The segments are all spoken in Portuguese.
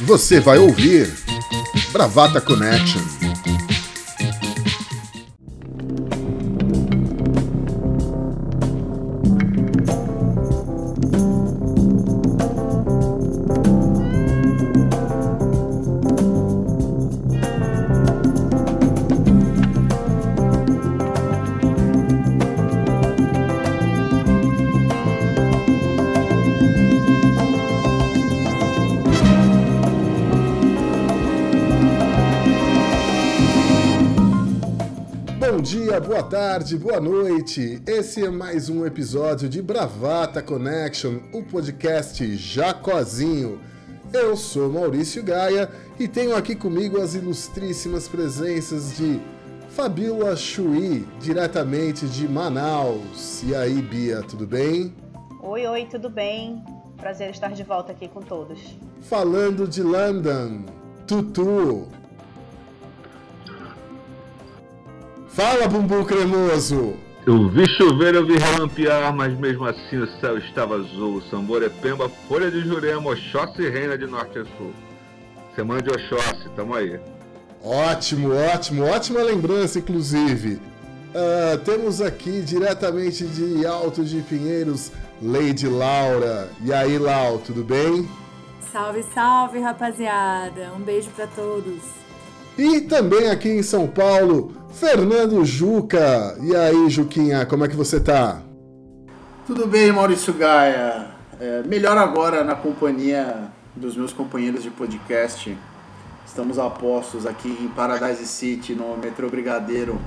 você vai ouvir Bravata Connection. Tarde, boa noite. Esse é mais um episódio de Bravata Connection, o podcast Jacozinho. Eu sou Maurício Gaia e tenho aqui comigo as ilustríssimas presenças de Fabiola Chui, diretamente de Manaus. E aí, Bia, tudo bem? Oi, oi, tudo bem? Prazer estar de volta aqui com todos. Falando de London, Tutu. Fala, bumbum cremoso! Eu vi chover, eu vi relampear, mas mesmo assim o céu estava azul. Samborepemba, Folha de Jurema, Oxóssi reina de norte a sul. Semana de Oxóssi, tamo aí. Ótimo, ótimo, ótima lembrança, inclusive. Uh, temos aqui diretamente de Alto de Pinheiros, Lady Laura. E aí, Lau, tudo bem? Salve, salve, rapaziada. Um beijo para todos. E também aqui em São Paulo, Fernando Juca. E aí, Juquinha, como é que você tá? Tudo bem, Maurício Gaia. É, melhor agora na companhia dos meus companheiros de podcast. Estamos a postos aqui em Paradise City, no metrô Brigadeiro.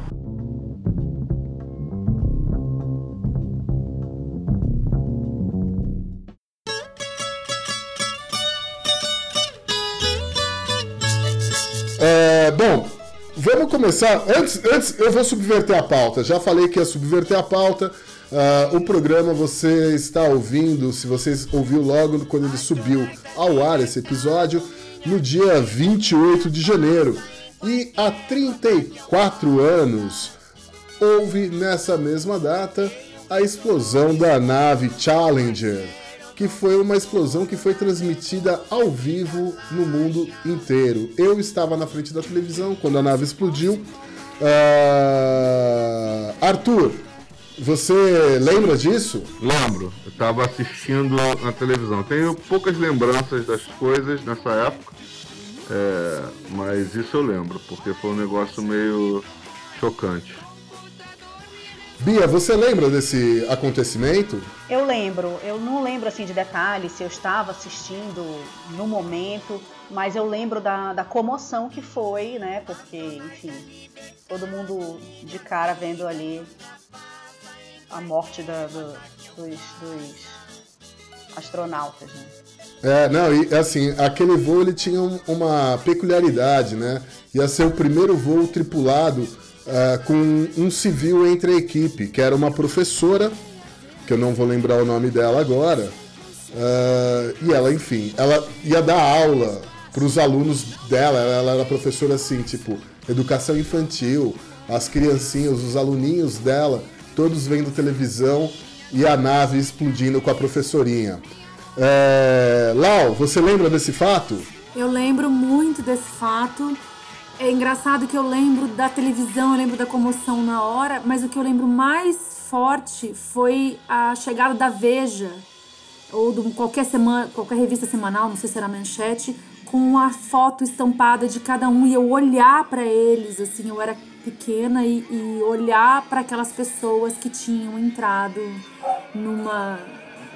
É, bom, Vamos começar. Antes, antes, eu vou subverter a pauta. Já falei que ia subverter a pauta. Uh, o programa você está ouvindo, se você ouviu logo quando ele subiu ao ar esse episódio, no dia 28 de janeiro. E há 34 anos houve nessa mesma data a explosão da nave Challenger que foi uma explosão que foi transmitida ao vivo no mundo inteiro. Eu estava na frente da televisão quando a nave explodiu. Uh... Arthur, você lembra disso? Lembro. Eu estava assistindo na televisão. Tenho poucas lembranças das coisas nessa época, é... mas isso eu lembro, porque foi um negócio meio chocante. Bia, você lembra desse acontecimento? Eu lembro. Eu não lembro assim de detalhes se eu estava assistindo no momento, mas eu lembro da, da comoção que foi, né? Porque, enfim, todo mundo de cara vendo ali a morte da, do, dos, dos astronautas, né? É, não, e assim, aquele voo ele tinha uma peculiaridade, né? Ia ser o primeiro voo tripulado uh, com um civil entre a equipe, que era uma professora, que eu não vou lembrar o nome dela agora, uh, e ela, enfim, ela ia dar aula para os alunos dela, ela era professora assim, tipo, educação infantil, as criancinhas, os aluninhos dela, todos vendo televisão e a nave explodindo com a professorinha. É... Lau, você lembra desse fato? Eu lembro muito desse fato. É engraçado que eu lembro da televisão, eu lembro da comoção na hora, mas o que eu lembro mais forte foi a chegada da Veja, ou de qualquer, semana, qualquer revista semanal, não sei se era manchete, com a foto estampada de cada um e eu olhar para eles, assim, eu era pequena e, e olhar para aquelas pessoas que tinham entrado numa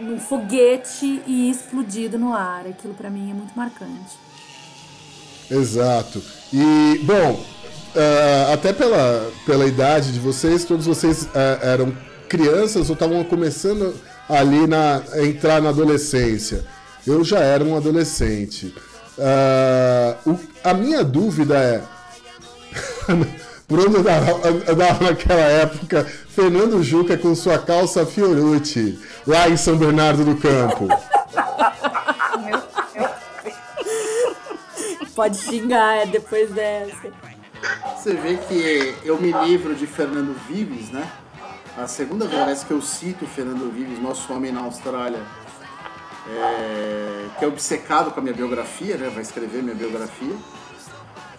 num foguete e explodido no ar. Aquilo para mim é muito marcante. Exato. E, bom, uh, até pela, pela idade de vocês, todos vocês uh, eram crianças ou estavam começando ali na entrar na adolescência. Eu já era um adolescente. Uh, o, a minha dúvida é. por onde eu andava naquela época Fernando Juca com sua calça Fiorucci, lá em São Bernardo do Campo? Pode xingar é, depois dessa. Você vê que eu me livro de Fernando Vives, né? A segunda vez que eu cito Fernando Vives, nosso homem na Austrália. é, que é obcecado com a minha biografia, né? Vai escrever minha biografia.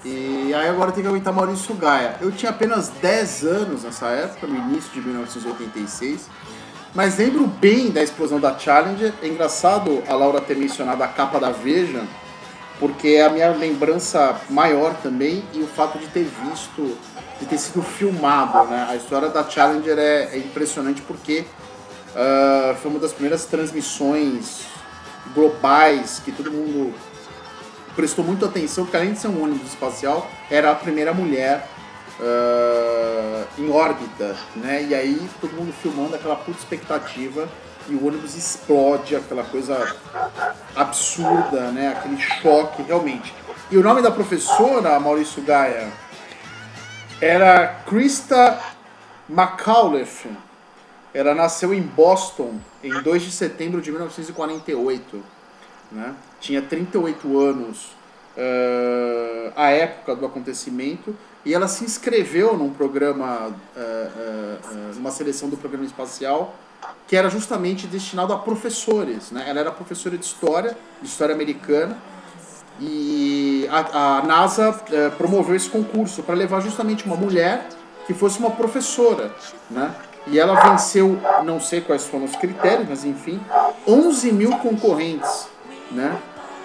E aí agora tem que aguentar Maurício Gaia. Eu tinha apenas 10 anos nessa época, no início de 1986. Mas lembro bem da explosão da Challenger. É engraçado a Laura ter mencionado a capa da Veja, porque é a minha lembrança maior também e o fato de ter visto, de ter sido filmado. Né? A história da Challenger é, é impressionante porque uh, foi uma das primeiras transmissões globais que todo mundo prestou muita atenção, porque além de ser um ônibus espacial, era a primeira mulher uh, em órbita, né? E aí todo mundo filmando aquela puta expectativa e o ônibus explode, aquela coisa absurda, né? Aquele choque, realmente. E o nome da professora, Maurício Gaia, era Krista McAuliffe. Ela nasceu em Boston em 2 de setembro de 1948. Né? Tinha 38 anos uh, à época do acontecimento e ela se inscreveu num programa, uh, uh, numa seleção do programa espacial que era justamente destinado a professores. Né? Ela era professora de história, de história americana, e a, a NASA uh, promoveu esse concurso para levar justamente uma mulher que fosse uma professora. Né? E ela venceu, não sei quais foram os critérios, mas enfim, 11 mil concorrentes. Né?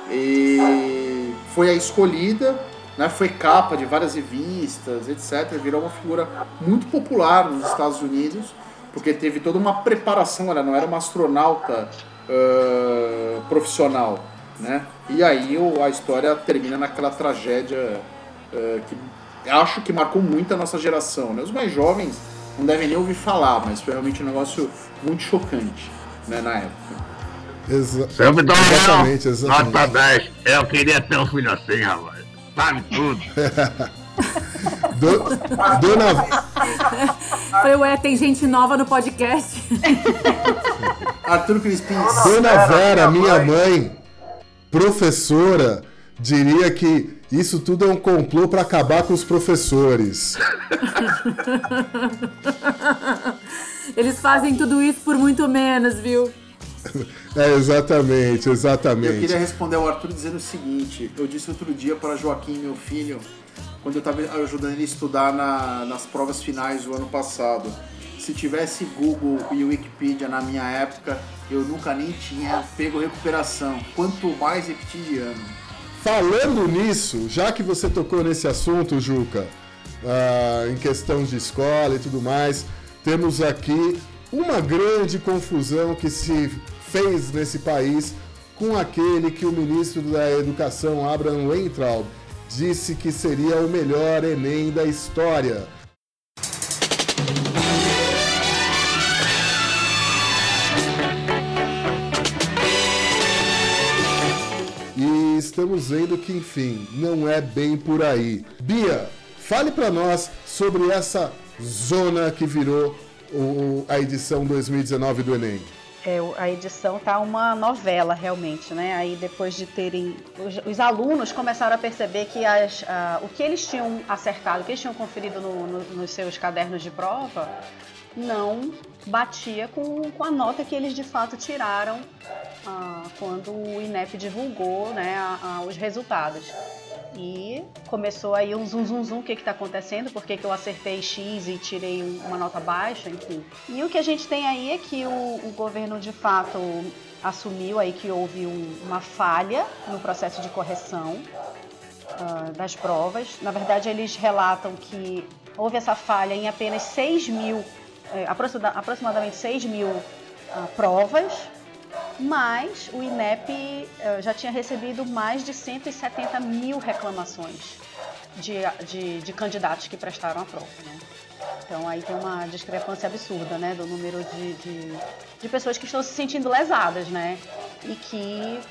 E foi a escolhida né, foi capa de várias revistas, etc. Virou uma figura muito popular nos Estados Unidos, porque teve toda uma preparação, ela não era uma astronauta uh, profissional. Né? E aí a história termina naquela tragédia uh, que acho que marcou muito a nossa geração. Né? Os mais jovens não devem nem ouvir falar, mas foi realmente um negócio muito chocante né, na época. Exa Sempre exatamente, exatamente. Nota 10. Eu queria ter um filho assim, rapaz sabe tudo. Do, dona. Falei, ué, tem gente nova no podcast. Arthur Crispim. Dona Vera, minha mãe, professora, diria que isso tudo é um complô para acabar com os professores. Eles fazem tudo isso por muito menos, viu? É, exatamente, exatamente. Eu queria responder ao Arthur dizendo o seguinte: eu disse outro dia para Joaquim, meu filho, quando eu estava ajudando ele a estudar na, nas provas finais do ano passado. Se tivesse Google e Wikipedia na minha época, eu nunca nem tinha pego recuperação, quanto mais reptiliano. Falando nisso, já que você tocou nesse assunto, Juca, uh, em questão de escola e tudo mais, temos aqui uma grande confusão que se fez nesse país com aquele que o ministro da Educação, Abraham Weintraub, disse que seria o melhor Enem da história. Estamos vendo que, enfim, não é bem por aí. Bia, fale para nós sobre essa zona que virou o, a edição 2019 do Enem. É, a edição tá uma novela realmente, né? Aí depois de terem os, os alunos começaram a perceber que as, o que eles tinham acertado, o que eles tinham conferido no, no, nos seus cadernos de prova, não batia com, com a nota que eles de fato tiraram ah, quando o INEP divulgou né, a, a, os resultados. E começou aí um zum zum zum, o que está acontecendo, por que, que eu acertei X e tirei uma nota baixa, enfim. E o que a gente tem aí é que o, o governo de fato assumiu aí que houve um, uma falha no processo de correção uh, das provas. Na verdade, eles relatam que houve essa falha em apenas 6 mil, eh, aproximadamente 6 mil uh, provas, mas o INEP eh, já tinha recebido mais de 170 mil reclamações de, de, de candidatos que prestaram a prova. Né? Então aí tem uma discrepância absurda né, do número de, de, de pessoas que estão se sentindo lesadas né? e que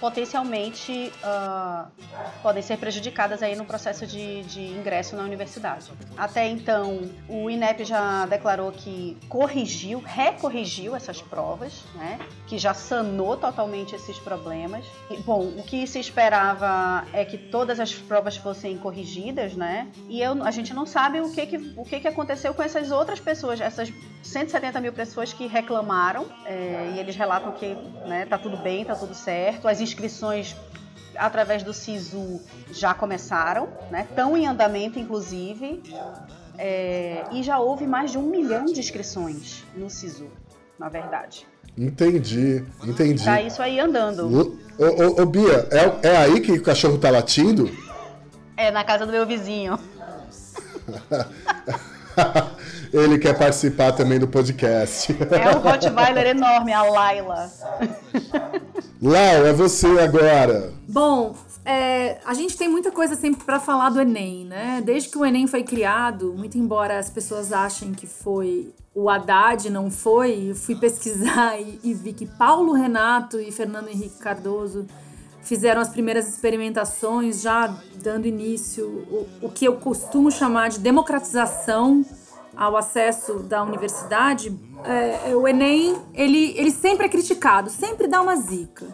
potencialmente uh, podem ser prejudicadas aí no processo de, de, ingresso na universidade. Até então, o INEP já declarou que corrigiu, recorrigiu essas provas, né, que já sanou totalmente esses problemas. E, bom, o que se esperava é que todas as provas fossem corrigidas, né? E eu, a gente não sabe o que, que, o que, que aconteceu com essas outras pessoas, essas 170 mil pessoas que reclamaram é, e eles relatam que né, tá tudo bem, tá tudo certo. As inscrições através do SISU já começaram, né? Estão em andamento, inclusive. É, e já houve mais de um milhão de inscrições no SISU, na verdade. Entendi, entendi. Tá isso aí andando. Ô, ô, ô Bia, é, é aí que o cachorro tá latindo? É, na casa do meu vizinho. Ele quer participar também do podcast. É um Rottweiler enorme, a Laila. Lau, é você agora. Bom, é, a gente tem muita coisa sempre para falar do Enem, né? Desde que o Enem foi criado, muito embora as pessoas achem que foi o Haddad, não foi, eu fui pesquisar e, e vi que Paulo Renato e Fernando Henrique Cardoso fizeram as primeiras experimentações, já dando início o, o que eu costumo chamar de democratização ao acesso da universidade, é, é, o Enem, ele, ele sempre é criticado, sempre dá uma zica,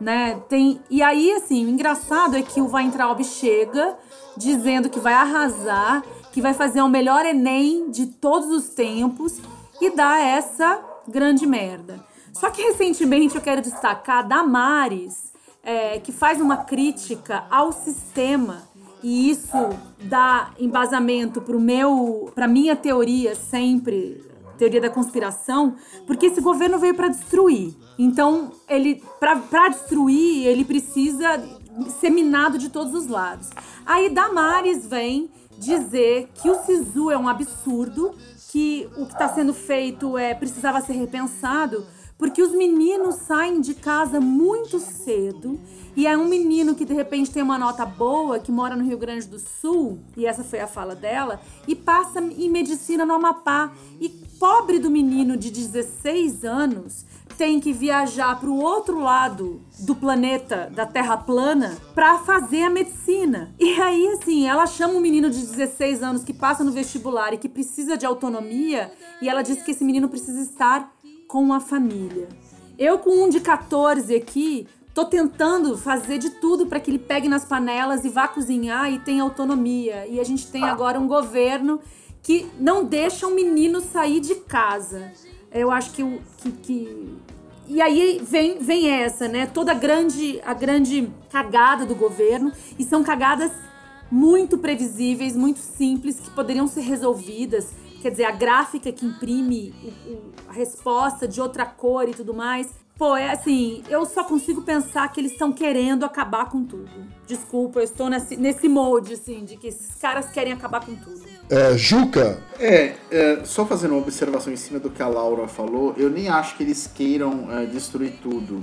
né? Tem, e aí, assim, o engraçado é que o Weintraub chega dizendo que vai arrasar, que vai fazer o melhor Enem de todos os tempos e dá essa grande merda. Só que recentemente eu quero destacar Damares, é, que faz uma crítica ao sistema e isso dá embasamento para meu, para minha teoria sempre, teoria da conspiração, porque esse governo veio para destruir. Então, ele para destruir, ele precisa ser minado de todos os lados. Aí Damares vem dizer que o Sisu é um absurdo, que o que está sendo feito é precisava ser repensado, porque os meninos saem de casa muito cedo e é um menino que de repente tem uma nota boa, que mora no Rio Grande do Sul, e essa foi a fala dela, e passa em medicina no Amapá. E pobre do menino de 16 anos tem que viajar para o outro lado do planeta, da Terra plana, para fazer a medicina. E aí, assim, ela chama um menino de 16 anos que passa no vestibular e que precisa de autonomia, e ela diz que esse menino precisa estar com a família. Eu, com um de 14 aqui, Tô tentando fazer de tudo para que ele pegue nas panelas e vá cozinhar e tenha autonomia. E a gente tem agora um governo que não deixa um menino sair de casa. Eu acho que, que, que... e aí vem, vem essa, né? Toda grande, a grande cagada do governo e são cagadas muito previsíveis, muito simples que poderiam ser resolvidas. Quer dizer, a gráfica que imprime o, o, a resposta de outra cor e tudo mais. Pô, é assim, eu só consigo pensar que eles estão querendo acabar com tudo. Desculpa, eu estou nesse, nesse molde, assim, de que esses caras querem acabar com tudo. É, Juca? É, é, só fazendo uma observação em cima do que a Laura falou, eu nem acho que eles queiram é, destruir tudo.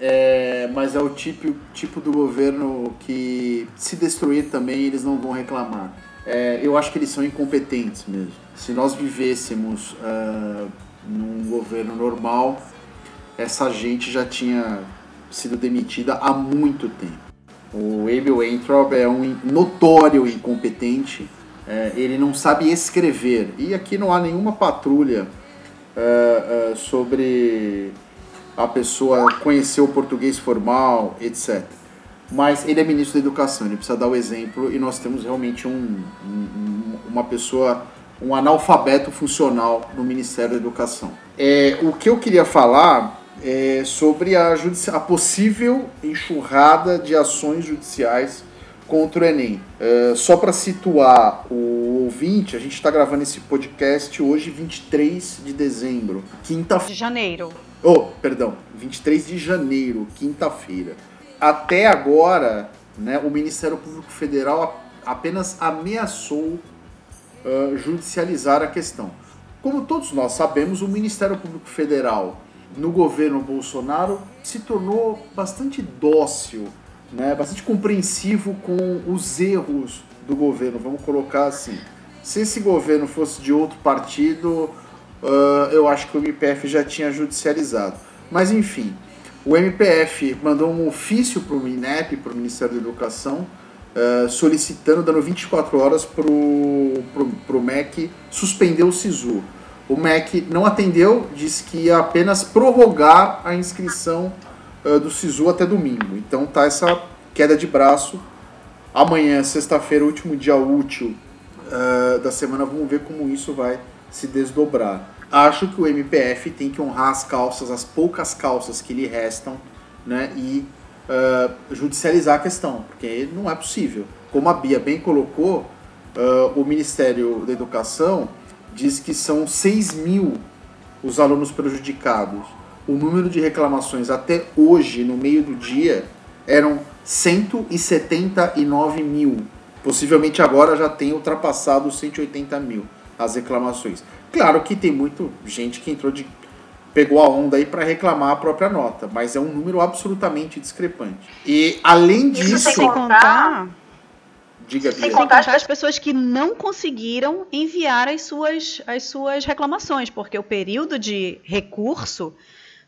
É, mas é o tipo, tipo do governo que, se destruir também, eles não vão reclamar. É, eu acho que eles são incompetentes mesmo. Se nós vivêssemos uh, num governo normal, essa gente já tinha sido demitida há muito tempo. O Abel Weintraub é um notório incompetente, é, ele não sabe escrever. E aqui não há nenhuma patrulha é, é, sobre a pessoa conhecer o português formal, etc. Mas ele é ministro da Educação, ele precisa dar o exemplo e nós temos realmente um, um, uma pessoa, um analfabeto funcional no Ministério da Educação. É, o que eu queria falar é, sobre a, a, possível enxurrada de ações judiciais contra o Enem. É, só para situar o ouvinte, a gente está gravando esse podcast hoje, 23 de dezembro, quinta-feira. De janeiro. Oh, perdão, 23 de janeiro, quinta-feira. Até agora, né, o Ministério Público Federal apenas ameaçou uh, judicializar a questão. Como todos nós sabemos, o Ministério Público Federal no governo Bolsonaro se tornou bastante dócil, né, bastante compreensivo com os erros do governo, vamos colocar assim. Se esse governo fosse de outro partido, uh, eu acho que o MPF já tinha judicializado. Mas enfim, o MPF mandou um ofício para o MINEP, para o Ministério da Educação, uh, solicitando, dando 24 horas para o MEC suspender o SISU. O MEC não atendeu, disse que ia apenas prorrogar a inscrição uh, do SISU até domingo. Então tá essa queda de braço. Amanhã, sexta-feira, último dia útil uh, da semana, vamos ver como isso vai se desdobrar. Acho que o MPF tem que honrar as calças, as poucas calças que lhe restam, né, e uh, judicializar a questão, porque não é possível. Como a Bia bem colocou, uh, o Ministério da Educação diz que são 6 mil os alunos prejudicados. O número de reclamações até hoje, no meio do dia, eram 179 mil. Possivelmente agora já tem ultrapassado os 180 mil as reclamações. Claro que tem muita gente que entrou de pegou a onda aí para reclamar a própria nota, mas é um número absolutamente discrepante. E além disso, Isso sem contar, diga sem contar as pessoas que não conseguiram enviar as suas as suas reclamações, porque o período de recurso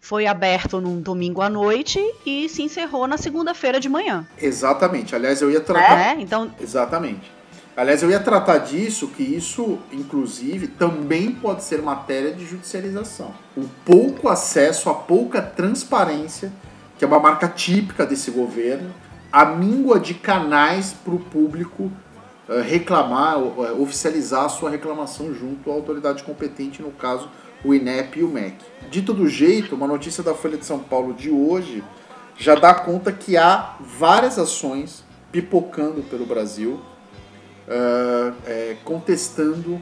foi aberto num domingo à noite e se encerrou na segunda-feira de manhã. Exatamente. Aliás, eu ia tratar. É, então. Exatamente. Aliás, eu ia tratar disso, que isso, inclusive, também pode ser matéria de judicialização. O pouco acesso, a pouca transparência, que é uma marca típica desse governo, a míngua de canais para o público uh, reclamar, uh, oficializar a sua reclamação junto à autoridade competente, no caso, o INEP e o MEC. De todo jeito, uma notícia da Folha de São Paulo de hoje já dá conta que há várias ações pipocando pelo Brasil uh, é, contestando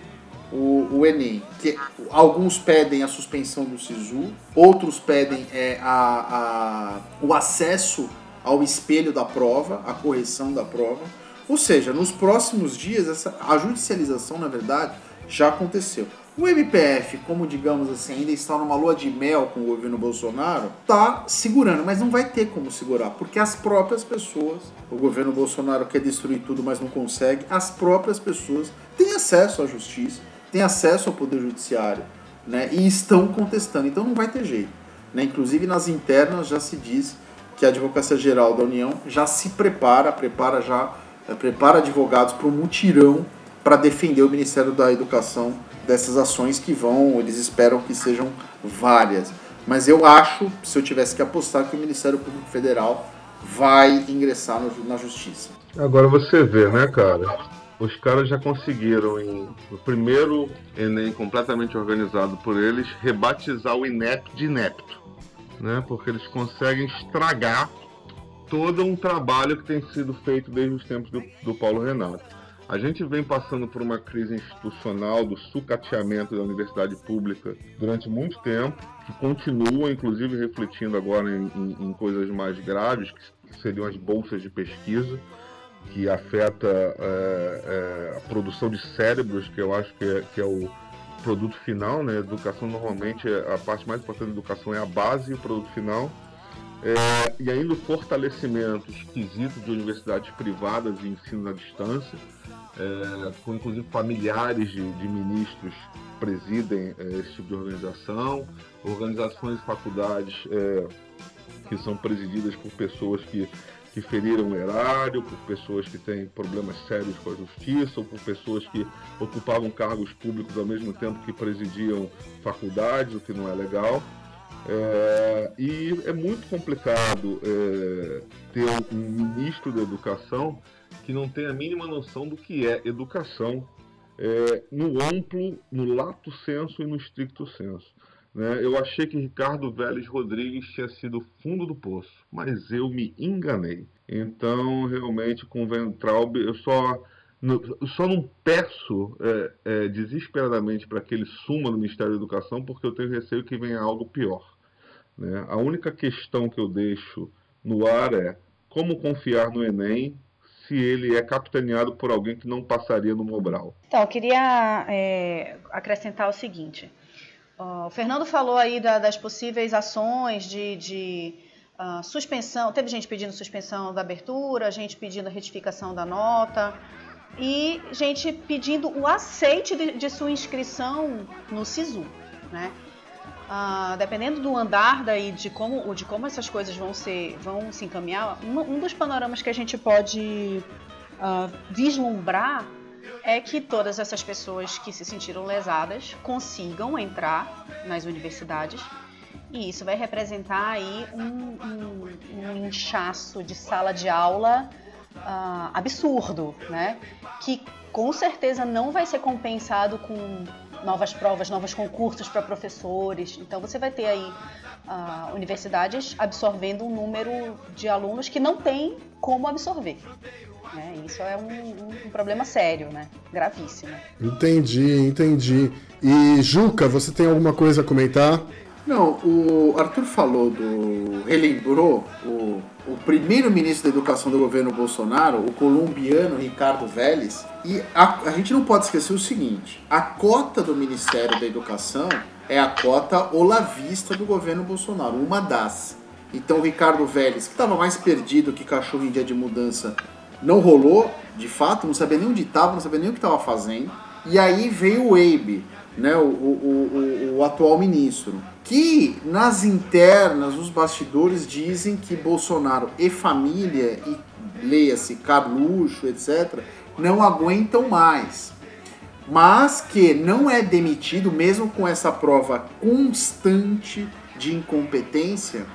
o, o, Enem. Que alguns pedem a suspensão do SISU, outros pedem é, a, a, o acesso ao espelho da prova, a correção da prova. Ou seja, nos próximos dias, essa, a judicialização, na verdade, já aconteceu. O MPF, como digamos assim, ainda está numa lua de mel com o governo Bolsonaro, está segurando, mas não vai ter como segurar, porque as próprias pessoas, o governo Bolsonaro quer destruir tudo, mas não consegue, as próprias pessoas têm acesso à justiça, têm acesso ao poder judiciário, né, e estão contestando, então não vai ter jeito. Né? Inclusive nas internas já se diz que a Advocacia Geral da União já se prepara, prepara já, prepara advogados para um mutirão para defender o Ministério da Educação dessas ações que vão, eles esperam que sejam várias. Mas eu acho, se eu tivesse que apostar, que o Ministério Público Federal vai ingressar no, na justiça. Agora você vê, né, cara? Os caras já conseguiram, em, o primeiro Enem completamente organizado por eles, rebatizar o INEP de inepto. Né? Porque eles conseguem estragar todo um trabalho que tem sido feito desde os tempos do, do Paulo Renato. A gente vem passando por uma crise institucional do sucateamento da universidade pública durante muito tempo, que continua, inclusive, refletindo agora em, em, em coisas mais graves, que seriam as bolsas de pesquisa, que afeta é, é, a produção de cérebros, que eu acho que é, que é o produto final, né? Educação normalmente a parte mais importante da educação é a base e o produto final. É, e ainda o fortalecimento esquisito de universidades privadas e ensino à distância, é, com inclusive familiares de, de ministros presidem é, esse tipo de organização, organizações e faculdades é, que são presididas por pessoas que, que feriram o erário, por pessoas que têm problemas sérios com a justiça, ou por pessoas que ocupavam cargos públicos ao mesmo tempo que presidiam faculdades, o que não é legal. É, e é muito complicado é, ter um ministro da educação que não tem a mínima noção do que é educação é, no amplo, no lato senso e no estricto senso. Né? Eu achei que Ricardo Vélez Rodrigues tinha sido fundo do poço, mas eu me enganei. Então, realmente, com o Ventralb, eu só, eu só não peço é, é, desesperadamente para que ele suma no Ministério da Educação, porque eu tenho receio que venha algo pior. Né? A única questão que eu deixo no ar é como confiar no Enem se ele é capitaneado por alguém que não passaria no Mobral. Então, eu queria é, acrescentar o seguinte. o Fernando falou aí da, das possíveis ações de, de uh, suspensão. Teve gente pedindo suspensão da abertura, gente pedindo a retificação da nota e gente pedindo o aceite de, de sua inscrição no SISU. Né? Uh, dependendo do andar daí de como, de como essas coisas vão, ser, vão se encaminhar, um, um dos panoramas que a gente pode uh, vislumbrar é que todas essas pessoas que se sentiram lesadas consigam entrar nas universidades e isso vai representar aí um, um, um inchaço de sala de aula uh, absurdo, né? Que com certeza não vai ser compensado com novas provas, novos concursos para professores. Então você vai ter aí uh, universidades absorvendo um número de alunos que não tem como absorver. Né? Isso é um, um, um, problema sério, né? gravíssimo. Entendi, entendi. E Juca, você tem alguma coisa a comentar? Não, o Arthur falou do. relembrou o, o primeiro-ministro da Educação do governo Bolsonaro, o colombiano Ricardo Vélez, e a, a gente não pode esquecer o seguinte: a cota do Ministério da Educação é a cota olavista do governo Bolsonaro, uma das. Então o Ricardo Vélez, que estava mais perdido que cachorro em dia de mudança, não rolou, de fato, não sabia nem onde estava, não sabia nem o que estava fazendo. E aí veio o Eibe, né, o, o, o, o atual ministro, que nas internas, os bastidores dizem que Bolsonaro e família, e leia-se Carluxo, etc., não aguentam mais. Mas que não é demitido, mesmo com essa prova constante de incompetência,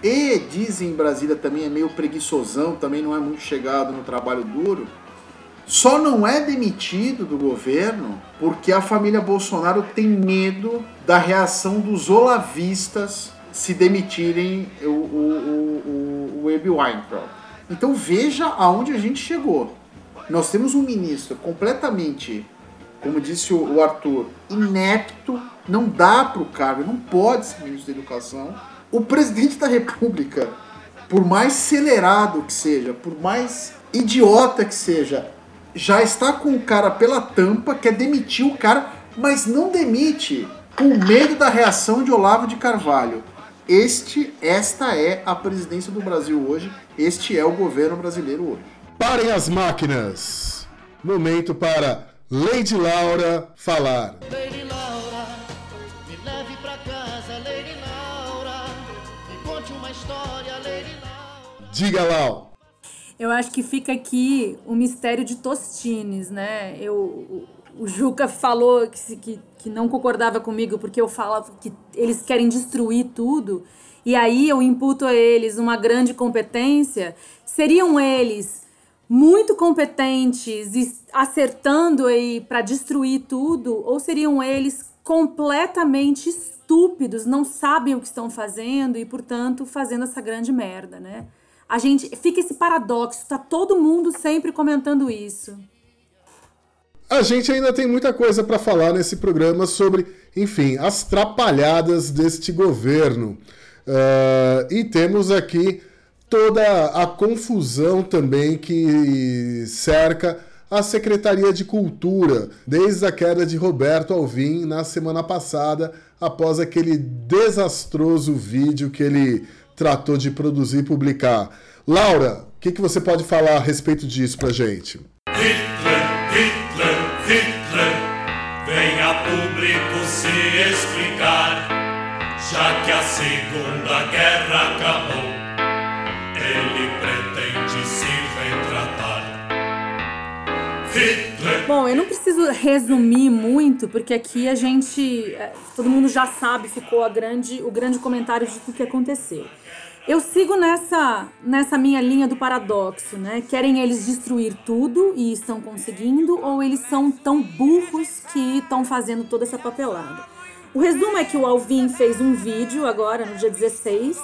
e dizem em Brasília também é meio preguiçosão, também não é muito chegado no trabalho duro, só não é demitido do governo porque a família Bolsonaro tem medo da reação dos olavistas se demitirem o, o, o, o Web Weintraub. Então veja aonde a gente chegou. Nós temos um ministro completamente, como disse o Arthur, inepto, não dá para o cargo, não pode ser ministro da Educação. O presidente da República, por mais acelerado que seja, por mais idiota que seja, já está com o cara pela tampa, quer demitir o cara, mas não demite com medo da reação de Olavo de Carvalho. Este, esta é a presidência do Brasil hoje, este é o governo brasileiro hoje. Parem as máquinas! Momento para Lady Laura falar. Lady Laura, me leve pra casa, Lady Laura, me conte uma história, Lady Laura. Diga, Lau. Eu acho que fica aqui o mistério de Tostines, né? Eu, o, Juca falou que, que, que não concordava comigo porque eu falava que eles querem destruir tudo. E aí eu imputo a eles uma grande competência. Seriam eles muito competentes acertando aí para destruir tudo? Ou seriam eles completamente estúpidos, não sabem o que estão fazendo e, portanto, fazendo essa grande merda, né? A gente fica esse paradoxo, tá todo mundo sempre comentando isso. A gente ainda tem muita coisa para falar nesse programa sobre, enfim, as trapalhadas deste governo. Uh, e temos aqui toda a confusão também que cerca a Secretaria de Cultura, desde a queda de Roberto Alvim na semana passada, após aquele desastroso vídeo que ele tratou de produzir e publicar. Laura, o que, que você pode falar a respeito disso pra gente? Bom, eu não preciso resumir muito, porque aqui a gente, é, todo mundo já sabe, ficou a grande, o grande comentário de tudo que aconteceu. Eu sigo nessa, nessa minha linha do paradoxo, né? Querem eles destruir tudo e estão conseguindo, ou eles são tão burros que estão fazendo toda essa papelada? O resumo é que o Alvin fez um vídeo agora, no dia 16,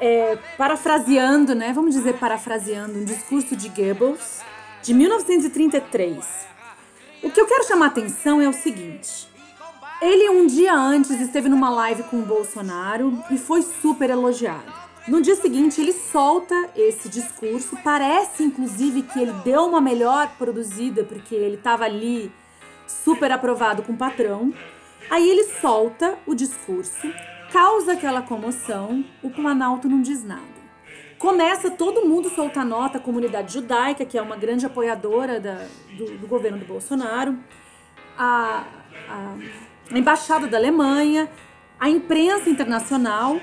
é, parafraseando, né? Vamos dizer parafraseando, um discurso de Goebbels de 1933. O que eu quero chamar atenção é o seguinte. Ele um dia antes esteve numa live com o Bolsonaro e foi super elogiado. No dia seguinte, ele solta esse discurso. Parece, inclusive, que ele deu uma melhor produzida, porque ele estava ali super aprovado com o patrão. Aí ele solta o discurso, causa aquela comoção, o Planalto não diz nada. Começa todo mundo soltar nota, a comunidade judaica, que é uma grande apoiadora da, do, do, governo do Bolsonaro, a, a, a embaixada da Alemanha, a imprensa internacional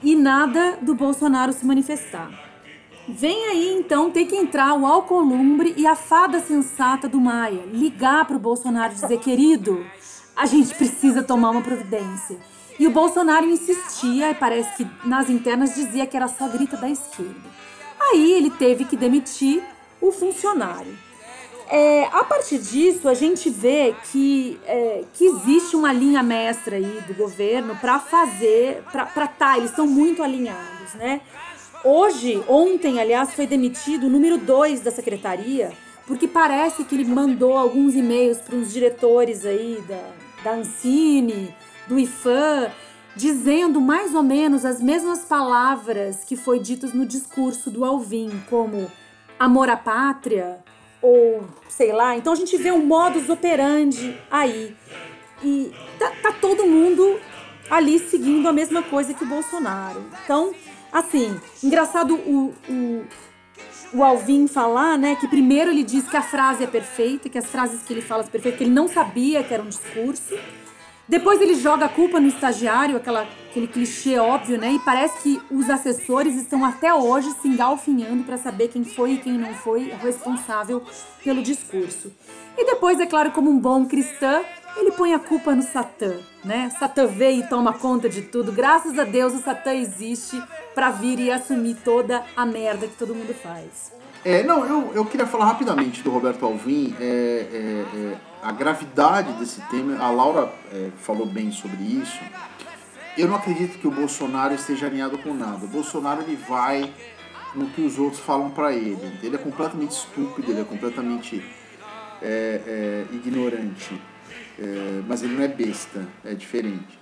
e nada do Bolsonaro se manifestar. Vem aí então ter que entrar o Alcolumbre e a fada sensata do Maia, ligar para o Bolsonaro e dizer: querido, a gente precisa tomar uma providência. E o Bolsonaro insistia e parece que nas internas dizia que era só grita da esquerda. Aí ele teve que demitir o funcionário. É, a partir disso, a gente vê que, é, que existe uma linha mestra aí do governo para fazer, para tá, eles estão muito alinhados, né? Hoje, ontem, aliás, foi demitido o número 2 da secretaria, porque parece que ele mandou alguns e-mails para uns diretores aí da, da Ancine, do IFAM, dizendo mais ou menos as mesmas palavras que foi ditas no discurso do Alvin, como amor à pátria, ou sei lá. Então a gente vê um modus operandi aí. E tá, tá todo mundo ali seguindo a mesma coisa que o Bolsonaro. Então, assim, engraçado o, o, o Alvin falar, né, que primeiro ele diz que a frase é perfeita, que as frases que ele fala são perfeitas, que ele não sabia que era um discurso. Depois ele joga a culpa no estagiário, aquela, aquele clichê óbvio, né? E parece que os assessores estão até hoje se engalfinhando para saber quem foi e quem não foi responsável pelo discurso. E depois, é claro, como um bom cristão, ele põe a culpa no Satã, né? Satã vê e toma conta de tudo. Graças a Deus o Satã existe para vir e assumir toda a merda que todo mundo faz. É, não, eu, eu queria falar rapidamente do Roberto Alvim. É, é, é, a gravidade desse tema, a Laura é, falou bem sobre isso. Eu não acredito que o Bolsonaro esteja alinhado com nada. O Bolsonaro ele vai no que os outros falam para ele. Ele é completamente estúpido, ele é completamente é, ignorante. mas ele não é besta, é diferente.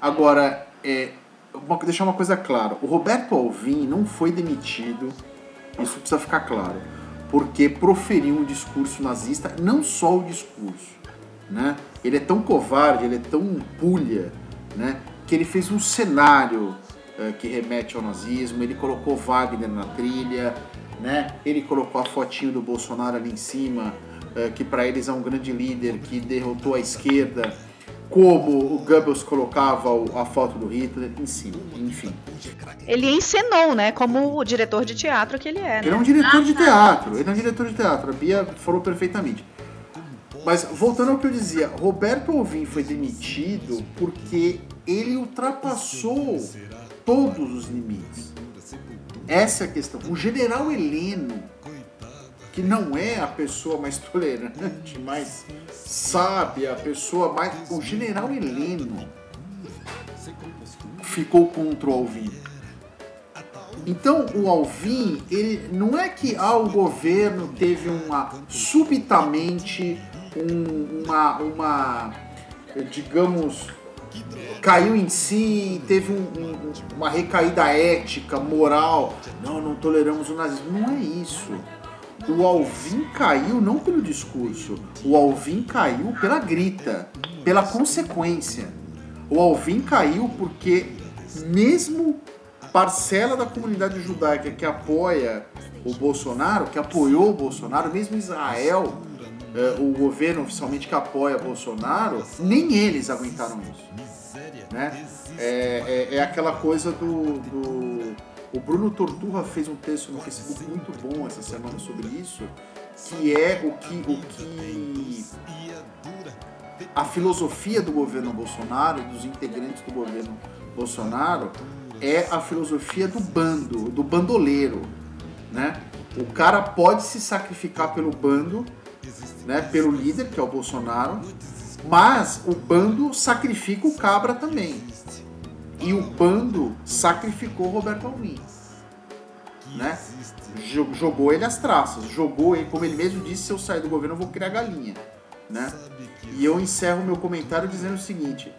Agora, é, vou deixar uma coisa clara: o Roberto Alvim não foi demitido isso precisa ficar claro. Porque proferiu um discurso nazista, não só o discurso, né? Ele é tão covarde, ele é tão pulha, né? Que ele fez um cenário uh, que remete ao nazismo, ele colocou Wagner na trilha, né? Ele colocou a fotinho do Bolsonaro ali em cima, uh, que para eles é um grande líder que derrotou a esquerda como o Goebbels colocava a foto do Hitler em cima, enfim. Ele encenou, né, como o diretor de teatro que ele é. Né? Ele é um diretor de teatro, ele é um diretor de teatro, a Bia falou perfeitamente. Mas voltando ao que eu dizia, Roberto Alvim foi demitido porque ele ultrapassou todos os limites. Essa é a questão. O general Heleno que não é a pessoa mais tolerante, mais sábia, a pessoa mais. O general Heleno ficou contra o Alvim. Então o Alvim, ele não é que ah, o governo teve uma subitamente um, uma, uma digamos caiu em si, teve um, um, uma recaída ética, moral. Não, não toleramos o nazismo. Não é isso o Alvin caiu não pelo discurso, o Alvin caiu pela grita, pela consequência. O Alvin caiu porque mesmo parcela da comunidade judaica que apoia o Bolsonaro, que apoiou o Bolsonaro, mesmo Israel, eh, o governo oficialmente que apoia Bolsonaro, nem eles aguentaram isso. Né? É, é, é aquela coisa do, do o Bruno Torturra fez um texto no Facebook muito bom essa semana sobre isso, que é o que, o que a filosofia do governo Bolsonaro e dos integrantes do governo Bolsonaro é a filosofia do bando, do bandoleiro, né? O cara pode se sacrificar pelo bando, né, pelo líder, que é o Bolsonaro, mas o bando sacrifica o cabra também. E o bando sacrificou Roberto Alvim. Né? Jogou ele às traças. Jogou ele, como ele mesmo disse, se eu sair do governo eu vou criar galinha. Né? E eu encerro meu comentário dizendo o seguinte: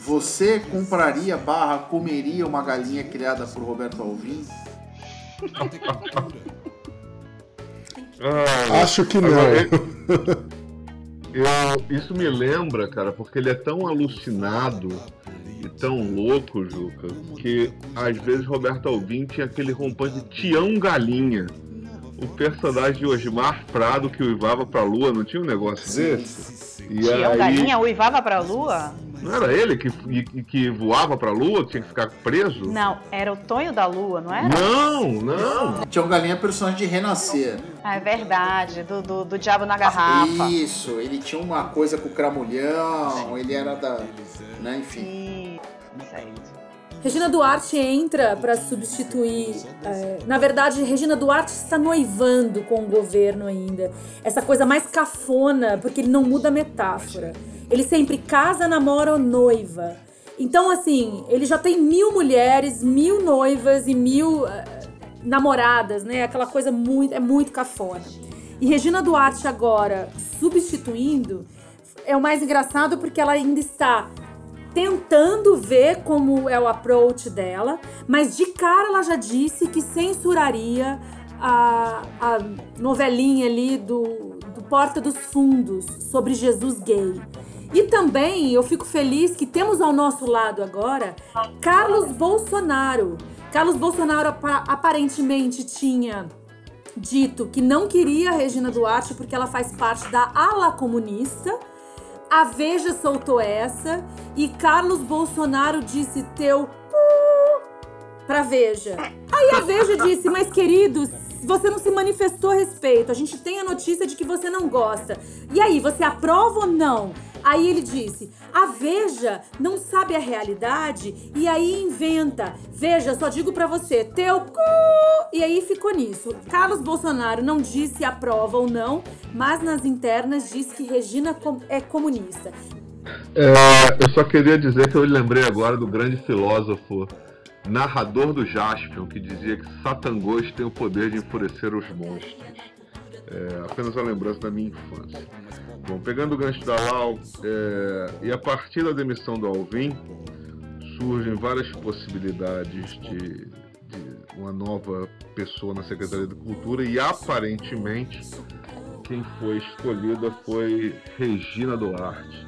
você compraria barra comeria uma galinha criada por Roberto Alvim? ah, Acho que não. Eu, isso me lembra, cara, porque ele é tão alucinado tão louco, Juca, que às vezes Roberto Alvim tinha aquele rompante de Tião Galinha. O personagem de Osmar Prado que uivava pra lua, não tinha um negócio desse? E Tião aí... Galinha uivava pra lua? Não era ele que, que, voava pra lua, que tinha que ficar preso? Não, era o Tonho da Lua, não era? Não, não. Tião Galinha é personagem de Renascer. Ah, é verdade, do, do, do Diabo na Garrafa. Isso, ele tinha uma coisa com o Cramulhão, ele era da. Né, enfim. Regina Duarte entra para substituir. É, na verdade, Regina Duarte está noivando com o governo ainda. Essa coisa mais cafona, porque ele não muda a metáfora. Ele sempre casa, namora ou noiva. Então, assim, ele já tem mil mulheres, mil noivas e mil uh, namoradas, né? Aquela coisa muito. É muito cafona. E Regina Duarte agora substituindo é o mais engraçado porque ela ainda está tentando ver como é o approach dela, mas de cara ela já disse que censuraria a, a novelinha ali do, do Porta dos Fundos sobre Jesus gay. E também eu fico feliz que temos ao nosso lado agora Carlos Bolsonaro. Carlos Bolsonaro aparentemente tinha dito que não queria Regina Duarte porque ela faz parte da ala comunista a Veja soltou essa e Carlos Bolsonaro disse teu pra Veja. Aí a Veja disse, mas queridos, você não se manifestou a respeito. A gente tem a notícia de que você não gosta. E aí, você aprova ou não? Aí ele disse: a Veja não sabe a realidade e aí inventa. Veja, só digo para você, teu cu! E aí ficou nisso. Carlos Bolsonaro não disse aprova ou não, mas nas internas diz que Regina é comunista. É, eu só queria dizer que eu lembrei agora do grande filósofo narrador do Jaspion que dizia que Satangos tem o poder de enfurecer os monstros. É, apenas uma lembrança da minha infância. Bom, pegando o gancho da Lau, é, e a partir da demissão do Alvin, surgem várias possibilidades de, de uma nova pessoa na Secretaria de Cultura e aparentemente quem foi escolhida foi Regina Duarte.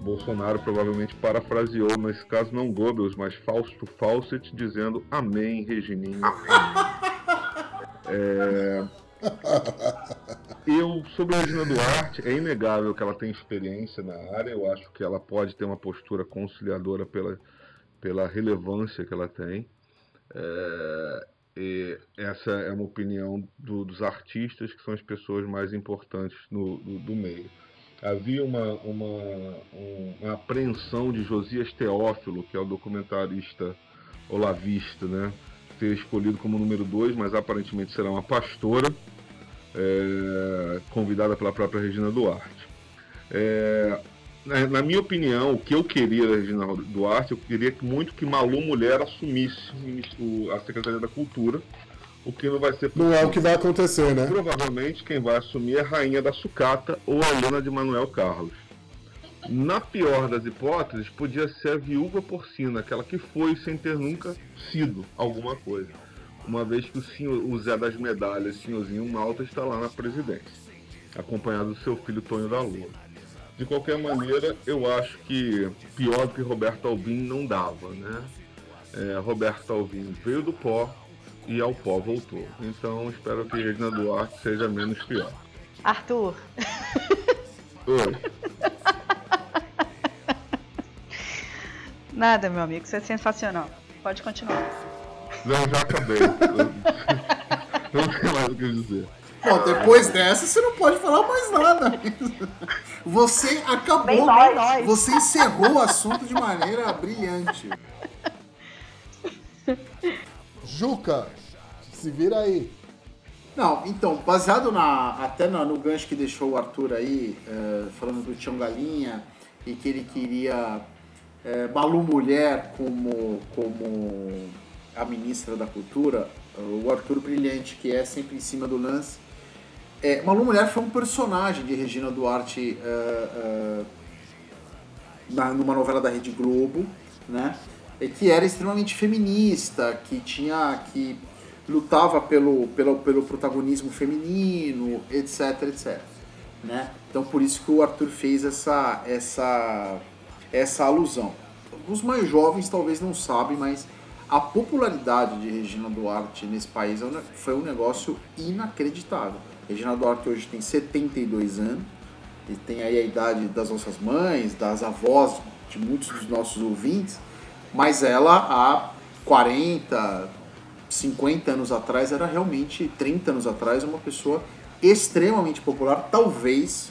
Bolsonaro provavelmente parafraseou, nesse caso não Goebbels, mas Fausto Fawcett, dizendo Amém, Regininha. Amém. É, eu, sobre a Regina Duarte, é inegável que ela tem experiência na área, eu acho que ela pode ter uma postura conciliadora pela, pela relevância que ela tem. É, essa é uma opinião do, dos artistas, que são as pessoas mais importantes no, do, do meio. Havia uma, uma, uma apreensão de Josias Teófilo, que é o documentarista olavista, né? ter escolhido como número 2, mas aparentemente será uma pastora é, convidada pela própria Regina Duarte. É, na, na, minha opinião, o que eu queria da Regina Duarte, eu queria muito que Malu Mulher assumisse a Secretaria da Cultura, o que não vai ser possível. Não é o que vai acontecer, né? Provavelmente quem vai assumir é a Rainha da Sucata ou a Helena de Manuel Carlos. Na pior das hipóteses, podia ser a viúva porcina, aquela que foi sem ter nunca sido alguma coisa uma vez que o, senhor, o Zé das Medalhas, senhorzinho Malta, está lá na presidência, acompanhado do seu filho Tonho da Lua. De qualquer maneira, eu acho que pior do que Roberto Albin não dava, né? É, Roberto Albin veio do pó e ao pó voltou. Então espero que Regina Duarte seja menos pior. Arthur. Oi. Nada, meu amigo, você é sensacional. Pode continuar. Não, já acabei. não tem mais o que dizer. Bom, depois dessa você não pode falar mais nada. Você acabou, nós, você encerrou o assunto de maneira brilhante. Juca, se vira aí. Não, então, baseado na, até no, no gancho que deixou o Arthur aí, é, falando do Tião Galinha, e que ele queria é, Malu Mulher como, como a ministra da Cultura, o Arthur Brilhante, que é sempre em cima do lance. É, Malu Mulher foi um personagem de Regina Duarte uh, uh, na, numa novela da Rede Globo, né? que era extremamente feminista, que tinha que lutava pelo, pelo, pelo protagonismo feminino, etc, etc. Né? Então por isso que o Arthur fez essa, essa, essa alusão. Os mais jovens talvez não sabem, mas a popularidade de Regina Duarte nesse país é foi um negócio inacreditável. Regina Duarte hoje tem 72 anos, e tem aí a idade das nossas mães, das avós de muitos dos nossos ouvintes, mas ela há 40, 50 anos atrás era realmente, 30 anos atrás, uma pessoa extremamente popular, talvez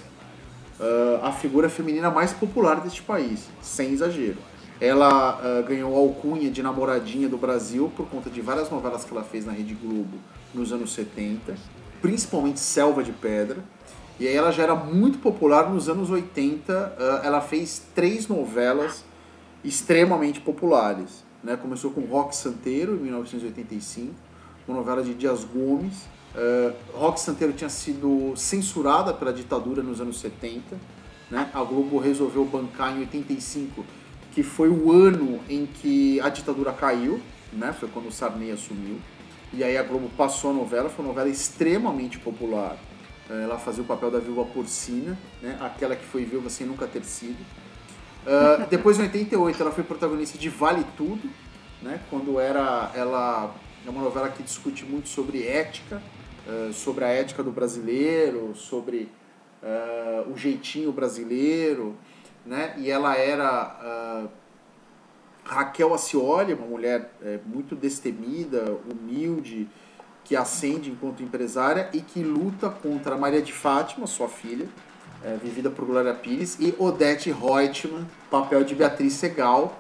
uh, a figura feminina mais popular deste país, sem exagero. Ela uh, ganhou alcunha de namoradinha do Brasil por conta de várias novelas que ela fez na Rede Globo nos anos 70, principalmente Selva de Pedra. E aí ela já era muito popular nos anos 80. Uh, ela fez três novelas extremamente populares. Né? Começou com Rock Santeiro, em 1985, uma novela de Dias Gomes. Uh, Rock Santeiro tinha sido censurada pela ditadura nos anos 70. Né? A Globo resolveu bancar em 85, que foi o ano em que a ditadura caiu, né? foi quando o Sarney assumiu. E aí a Globo passou a novela, foi uma novela extremamente popular. Uh, ela fazia o papel da viúva porcina, né? aquela que foi viúva sem nunca ter sido. Uh, depois, em 88, ela foi protagonista de Vale Tudo, né? quando era ela é uma novela que discute muito sobre ética, uh, sobre a ética do brasileiro, sobre uh, o jeitinho brasileiro, né? E ela era Raquel Acioli, uma mulher muito destemida, humilde, que ascende enquanto empresária e que luta contra Maria de Fátima, sua filha, é, vivida por Glória Pires, e Odete Reutemann, papel de Beatriz Segal.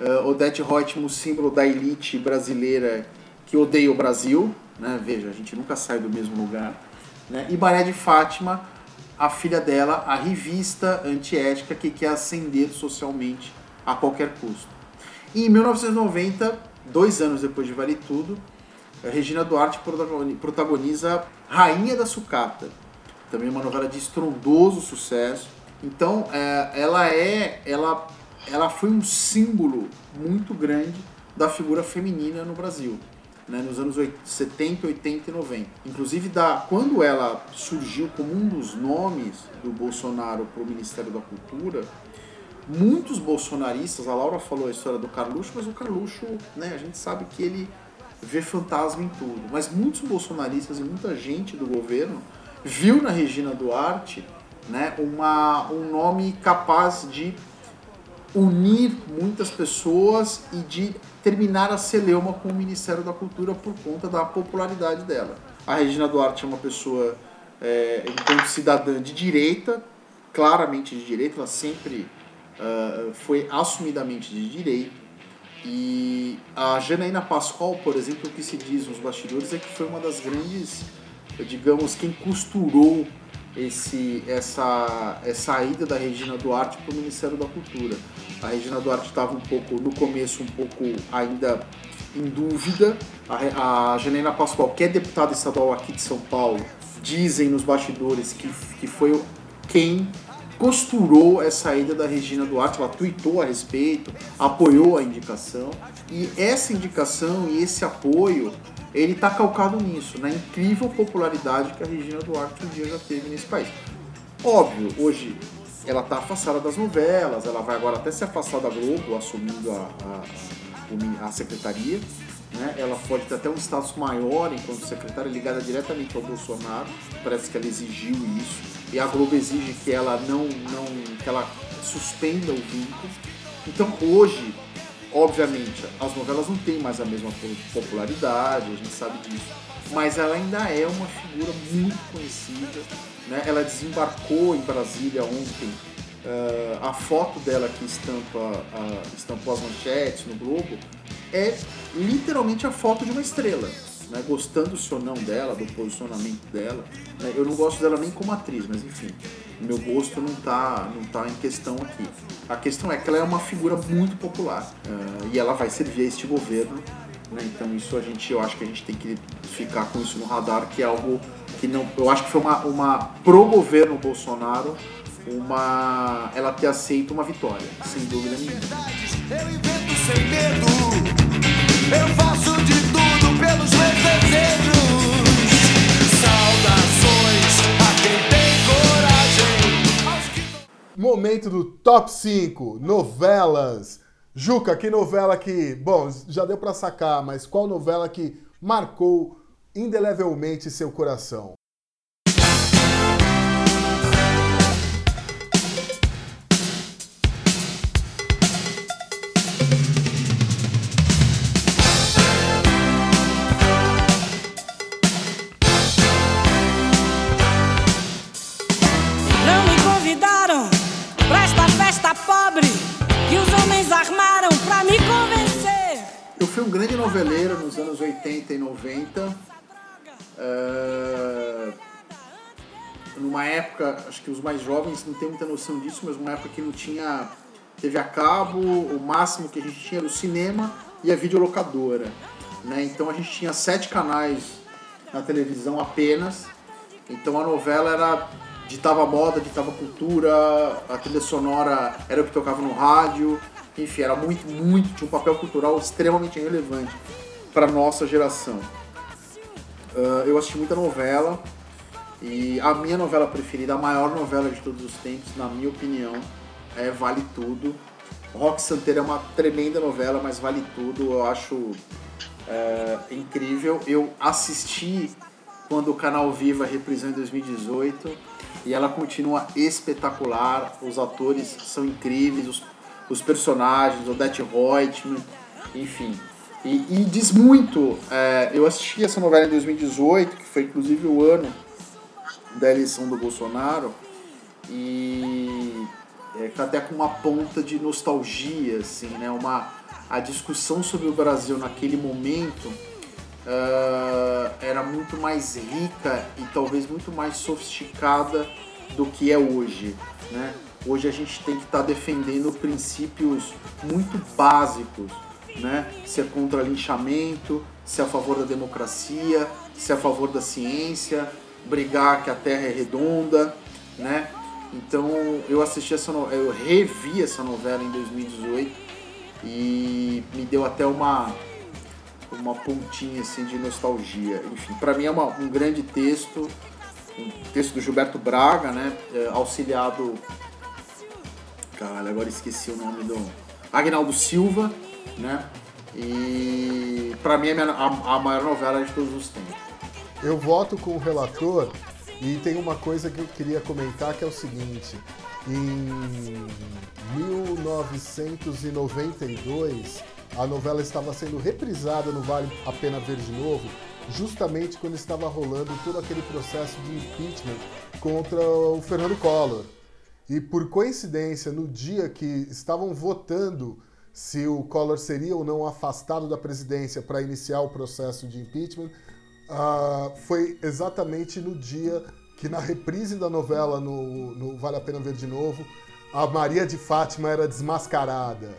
Uh, Odete Reutemann, símbolo da elite brasileira que odeia o Brasil, né? veja, a gente nunca sai do mesmo lugar. Né? E Maria de Fátima, a filha dela, a revista antiética que quer ascender socialmente a qualquer custo. E em 1990, dois anos depois de Vale Tudo, Regina Duarte protagoniza Rainha da Sucata, também uma novela de estrondoso sucesso. Então, é, ela é, ela, ela foi um símbolo muito grande da figura feminina no Brasil, né, nos anos 70, 80 e 90. Inclusive, da, quando ela surgiu como um dos nomes do Bolsonaro para o Ministério da Cultura, muitos bolsonaristas, a Laura falou a história do Carluxo, mas o Carluxo, né, a gente sabe que ele vê fantasma em tudo. Mas muitos bolsonaristas e muita gente do governo viu na Regina Duarte né, uma, um nome capaz de unir muitas pessoas e de terminar a celeuma com o Ministério da Cultura por conta da popularidade dela. A Regina Duarte é uma pessoa, é, enquanto cidadã de direita, claramente de direita, ela sempre uh, foi assumidamente de direita. E a Janaína Pascoal, por exemplo, o que se diz nos bastidores é que foi uma das grandes digamos, quem costurou esse, essa, essa ida da Regina Duarte para o Ministério da Cultura. A Regina Duarte estava um pouco, no começo, um pouco ainda em dúvida. A, a Pascoal, que é deputada estadual aqui de São Paulo, dizem nos bastidores que, que foi quem costurou essa ida da Regina Duarte, ela tweetou a respeito, apoiou a indicação, e essa indicação e esse apoio ele está calcado nisso, na incrível popularidade que a Regina Duarte um dia já teve nesse país. Óbvio, hoje ela está afastada das novelas, ela vai agora até se afastar da Globo, assumindo a, a, a secretaria. Né? Ela pode ter até um status maior enquanto secretária ligada diretamente ao Bolsonaro. Parece que ela exigiu isso. E a Globo exige que ela não, não que ela suspenda o vínculo. Então hoje Obviamente, as novelas não têm mais a mesma popularidade, a gente sabe disso, mas ela ainda é uma figura muito conhecida. Né? Ela desembarcou em Brasília ontem. Uh, a foto dela que estampa, estampou as manchetes no Globo é literalmente a foto de uma estrela. Né? Gostando-se ou não dela, do posicionamento dela. Né? Eu não gosto dela nem como atriz, mas enfim meu gosto não está não tá em questão aqui. A questão é que ela é uma figura muito popular uh, e ela vai servir a este governo. Né? Então isso a gente, eu acho que a gente tem que ficar com isso no radar, que é algo que não, eu acho que foi uma, uma pro governo Bolsonaro uma ela ter aceito uma vitória, sem dúvida nenhuma. Eu invento sem medo, eu faço de tudo pelos meus desejos. Momento do top 5 novelas. Juca, que novela que, bom, já deu para sacar, mas qual novela que marcou indelevelmente seu coração? Um grande noveleiro nos anos 80 e 90. Uh, numa época, acho que os mais jovens não têm muita noção disso, mas uma época que não tinha TV a cabo, o máximo que a gente tinha era o cinema e a videolocadora. Né? Então a gente tinha sete canais na televisão apenas. Então a novela era ditava moda, ditava cultura, a trilha sonora era o que tocava no rádio, enfim, era muito, muito, tinha um papel cultural extremamente relevante para nossa geração. Uh, eu assisti muita novela e a minha novela preferida, a maior novela de todos os tempos, na minha opinião, é Vale Tudo. Rock Santeiro é uma tremenda novela, mas Vale Tudo eu acho é, incrível. Eu assisti quando o canal Viva reprisou em 2018 e ela continua espetacular. Os atores são incríveis, os, os personagens, Odette Reutemann, enfim. E, e diz muito. É, eu assisti essa novela em 2018, que foi inclusive o ano da eleição do Bolsonaro, e é, tá até com uma ponta de nostalgia, assim, né? Uma, a discussão sobre o Brasil naquele momento uh, era muito mais rica e talvez muito mais sofisticada do que é hoje. Né? Hoje a gente tem que estar tá defendendo princípios muito básicos, né? se é contra linchamento, se é a favor da democracia, se é a favor da ciência, brigar que a Terra é redonda, né? Então eu assisti essa eu revi essa novela em 2018 e me deu até uma uma pontinha assim de nostalgia. Enfim, para mim é uma, um grande texto, um texto do Gilberto Braga, né? É, auxiliado. Caralho, agora esqueci o nome do. Agnaldo Silva, né? E para mim é a, a, maior novela de todos os tempos. Eu voto com o relator e tem uma coisa que eu queria comentar que é o seguinte. Em 1992, a novela estava sendo reprisada no Vale a Pena Ver de Novo, justamente quando estava rolando todo aquele processo de impeachment contra o Fernando Collor. E por coincidência, no dia que estavam votando se o Collor seria ou não afastado da presidência para iniciar o processo de impeachment, uh, foi exatamente no dia que, na reprise da novela no, no Vale a Pena Ver de Novo, a Maria de Fátima era desmascarada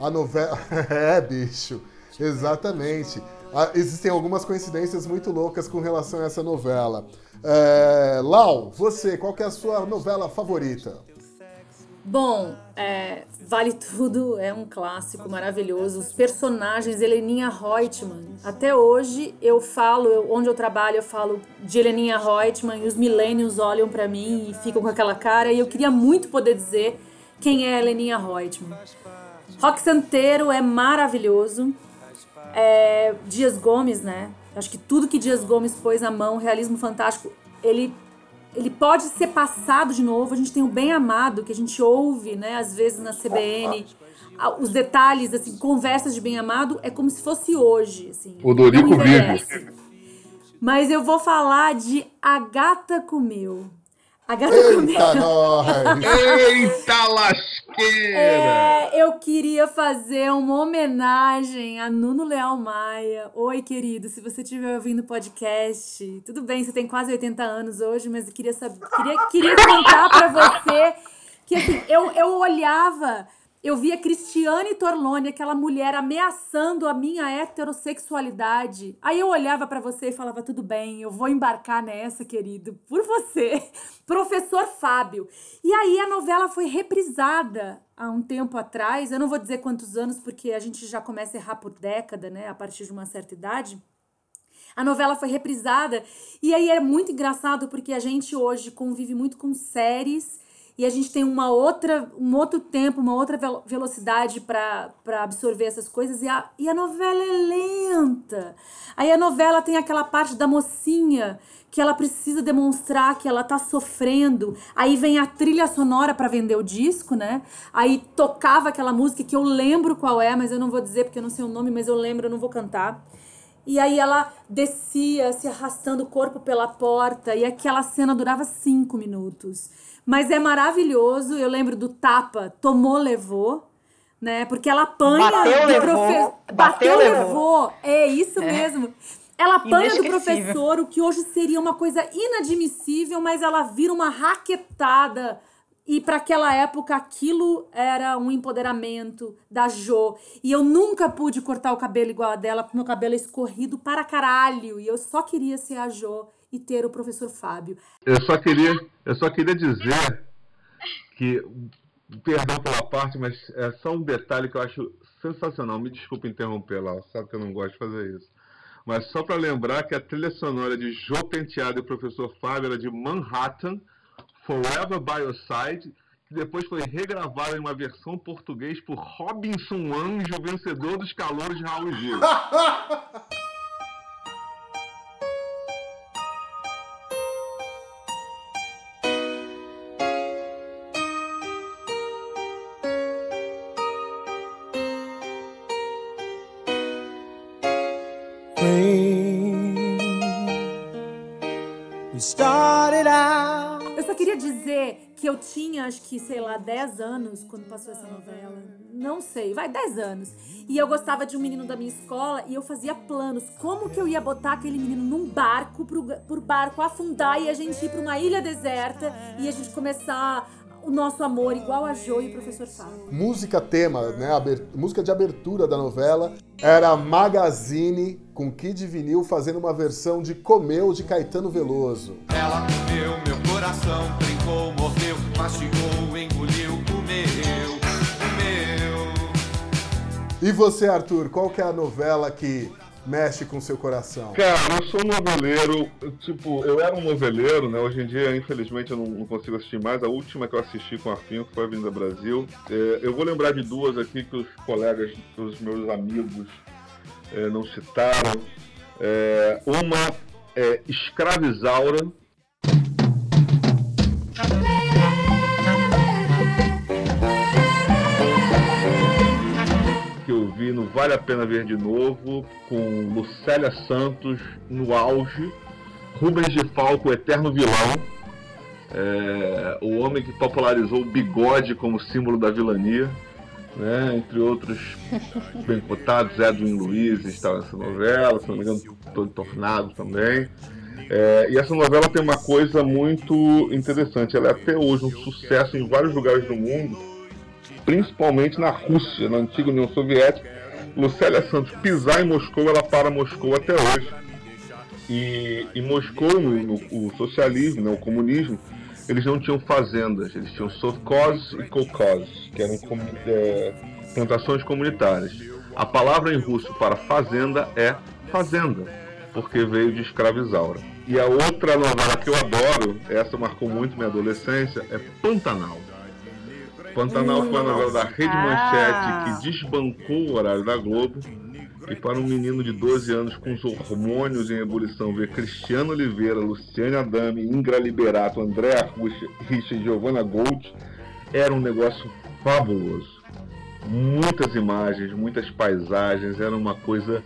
a novela. é, bicho. Exatamente. Ah, existem algumas coincidências muito loucas com relação a essa novela. É... Lau, você, qual é a sua novela favorita? Bom, é, Vale Tudo é um clássico maravilhoso. Os personagens, Heleninha Reutemann. Até hoje eu falo, eu, onde eu trabalho, eu falo de Heleninha Reutemann e os milênios olham para mim e ficam com aquela cara. E eu queria muito poder dizer quem é Heleninha Reutemann. Rock Santeiro é maravilhoso. É, Dias Gomes, né? Acho que tudo que Dias Gomes pôs na mão, realismo fantástico, ele ele pode ser passado de novo. A gente tem o Bem Amado, que a gente ouve, né, às vezes na CBN. Os detalhes, assim, conversas de Bem Amado, é como se fosse hoje. Assim, o Dorico vive. Mas eu vou falar de A Gata Comeu. A gata Eita, nós! Eita lasqueira! É, eu queria fazer uma homenagem a Nuno Leal Maia. Oi, querido, se você estiver ouvindo o podcast, tudo bem, você tem quase 80 anos hoje, mas eu queria saber, queria, queria contar para você que assim, eu, eu olhava eu via Cristiane Torlone, aquela mulher ameaçando a minha heterossexualidade. Aí eu olhava para você e falava: tudo bem, eu vou embarcar nessa, querido, por você, professor Fábio. E aí a novela foi reprisada há um tempo atrás. Eu não vou dizer quantos anos, porque a gente já começa a errar por década, né, a partir de uma certa idade. A novela foi reprisada e aí é muito engraçado porque a gente hoje convive muito com séries e a gente tem uma outra, um outro tempo, uma outra velocidade para absorver essas coisas e a, e a novela é lenta. Aí a novela tem aquela parte da mocinha que ela precisa demonstrar que ela tá sofrendo. Aí vem a trilha sonora para vender o disco, né? Aí tocava aquela música que eu lembro qual é, mas eu não vou dizer porque eu não sei o nome, mas eu lembro, eu não vou cantar. E aí ela descia, se arrastando o corpo pela porta, e aquela cena durava cinco minutos. Mas é maravilhoso. Eu lembro do tapa, tomou, levou. né? Porque ela apanha Bateu, do professor. Bateu, levou. É isso É. mesmo. Ela apanha do professor, o que hoje seria uma coisa inadmissível, mas ela vira uma raquetada. E para aquela época aquilo era um empoderamento da Jo. E eu nunca pude cortar o cabelo igual a dela, porque meu cabelo é escorrido para caralho. E eu só queria ser a Jo e ter o professor Fábio. Eu só queria, eu só queria dizer que, perdão pela parte, mas é só um detalhe que eu acho sensacional. Me desculpe interromper lá, sabe que eu não gosto de fazer isso. Mas só para lembrar que a trilha sonora de Jô Penteado e o professor Fábio era de Manhattan, Forever by Your Side, que depois foi regravada em uma versão português por Robinson Anjo, vencedor dos calouros de Raul Gil. dizer que eu tinha, acho que, sei lá, 10 anos quando passou essa novela. Não sei, vai, 10 anos. E eu gostava de um menino da minha escola e eu fazia planos. Como que eu ia botar aquele menino num barco, pro, pro barco afundar e a gente ir pra uma ilha deserta e a gente começar o nosso amor igual a Jo e o professor Fábio. Música tema, né? aber- Música de abertura da novela era Magazine com Kid Vinil fazendo uma versão de Comeu de Caetano Veloso. Ela coração, brincou, mordeu, mastigou, engoliu, comeu, comeu. E você, Arthur, qual que é a novela que mexe com seu coração? Cara, eu sou um noveleiro, tipo, eu era um noveleiro, né? Hoje em dia, infelizmente, eu não, não consigo assistir mais. A última que eu assisti com afinco foi a Avenida Brasil. É, eu vou lembrar de duas aqui que os colegas, que os meus amigos é, não citaram. É, uma é Escravizaura. Vale a Pena Ver de Novo, com Lucélia Santos no auge, Rubens de Falco, o eterno vilão, é, o homem que popularizou o bigode como símbolo da vilania, né, entre outros bem cotados, Edwin Luiz estava nessa novela, se não me engano, Todo Tornado também. É, e essa novela tem uma coisa muito interessante, ela é até hoje um sucesso em vários lugares do mundo, principalmente na Rússia, na antiga União Soviética. Lucélia Santos pisar em Moscou, ela para Moscou até hoje. E em Moscou, no, no- o socialismo, né, o comunismo, eles não tinham fazendas, eles tinham sovkhozes e kolkhozes, que eram é, plantações comunitárias. A palavra em russo para fazenda é fazenda, porque veio de escravizaura. E a outra novela que eu adoro, essa marcou muito minha adolescência, é Pantanal. Pantanal foi a novela da Rede Ah. Manchete que desbancou o horário da Globo. E para um menino de 12 anos com os hormônios em ebulição ver Cristiano Oliveira, Luciane Adame, Ingra Liberato, André Arrucha, Richa e Giovanna Gold, era um negócio fabuloso. Muitas imagens, muitas paisagens, era uma coisa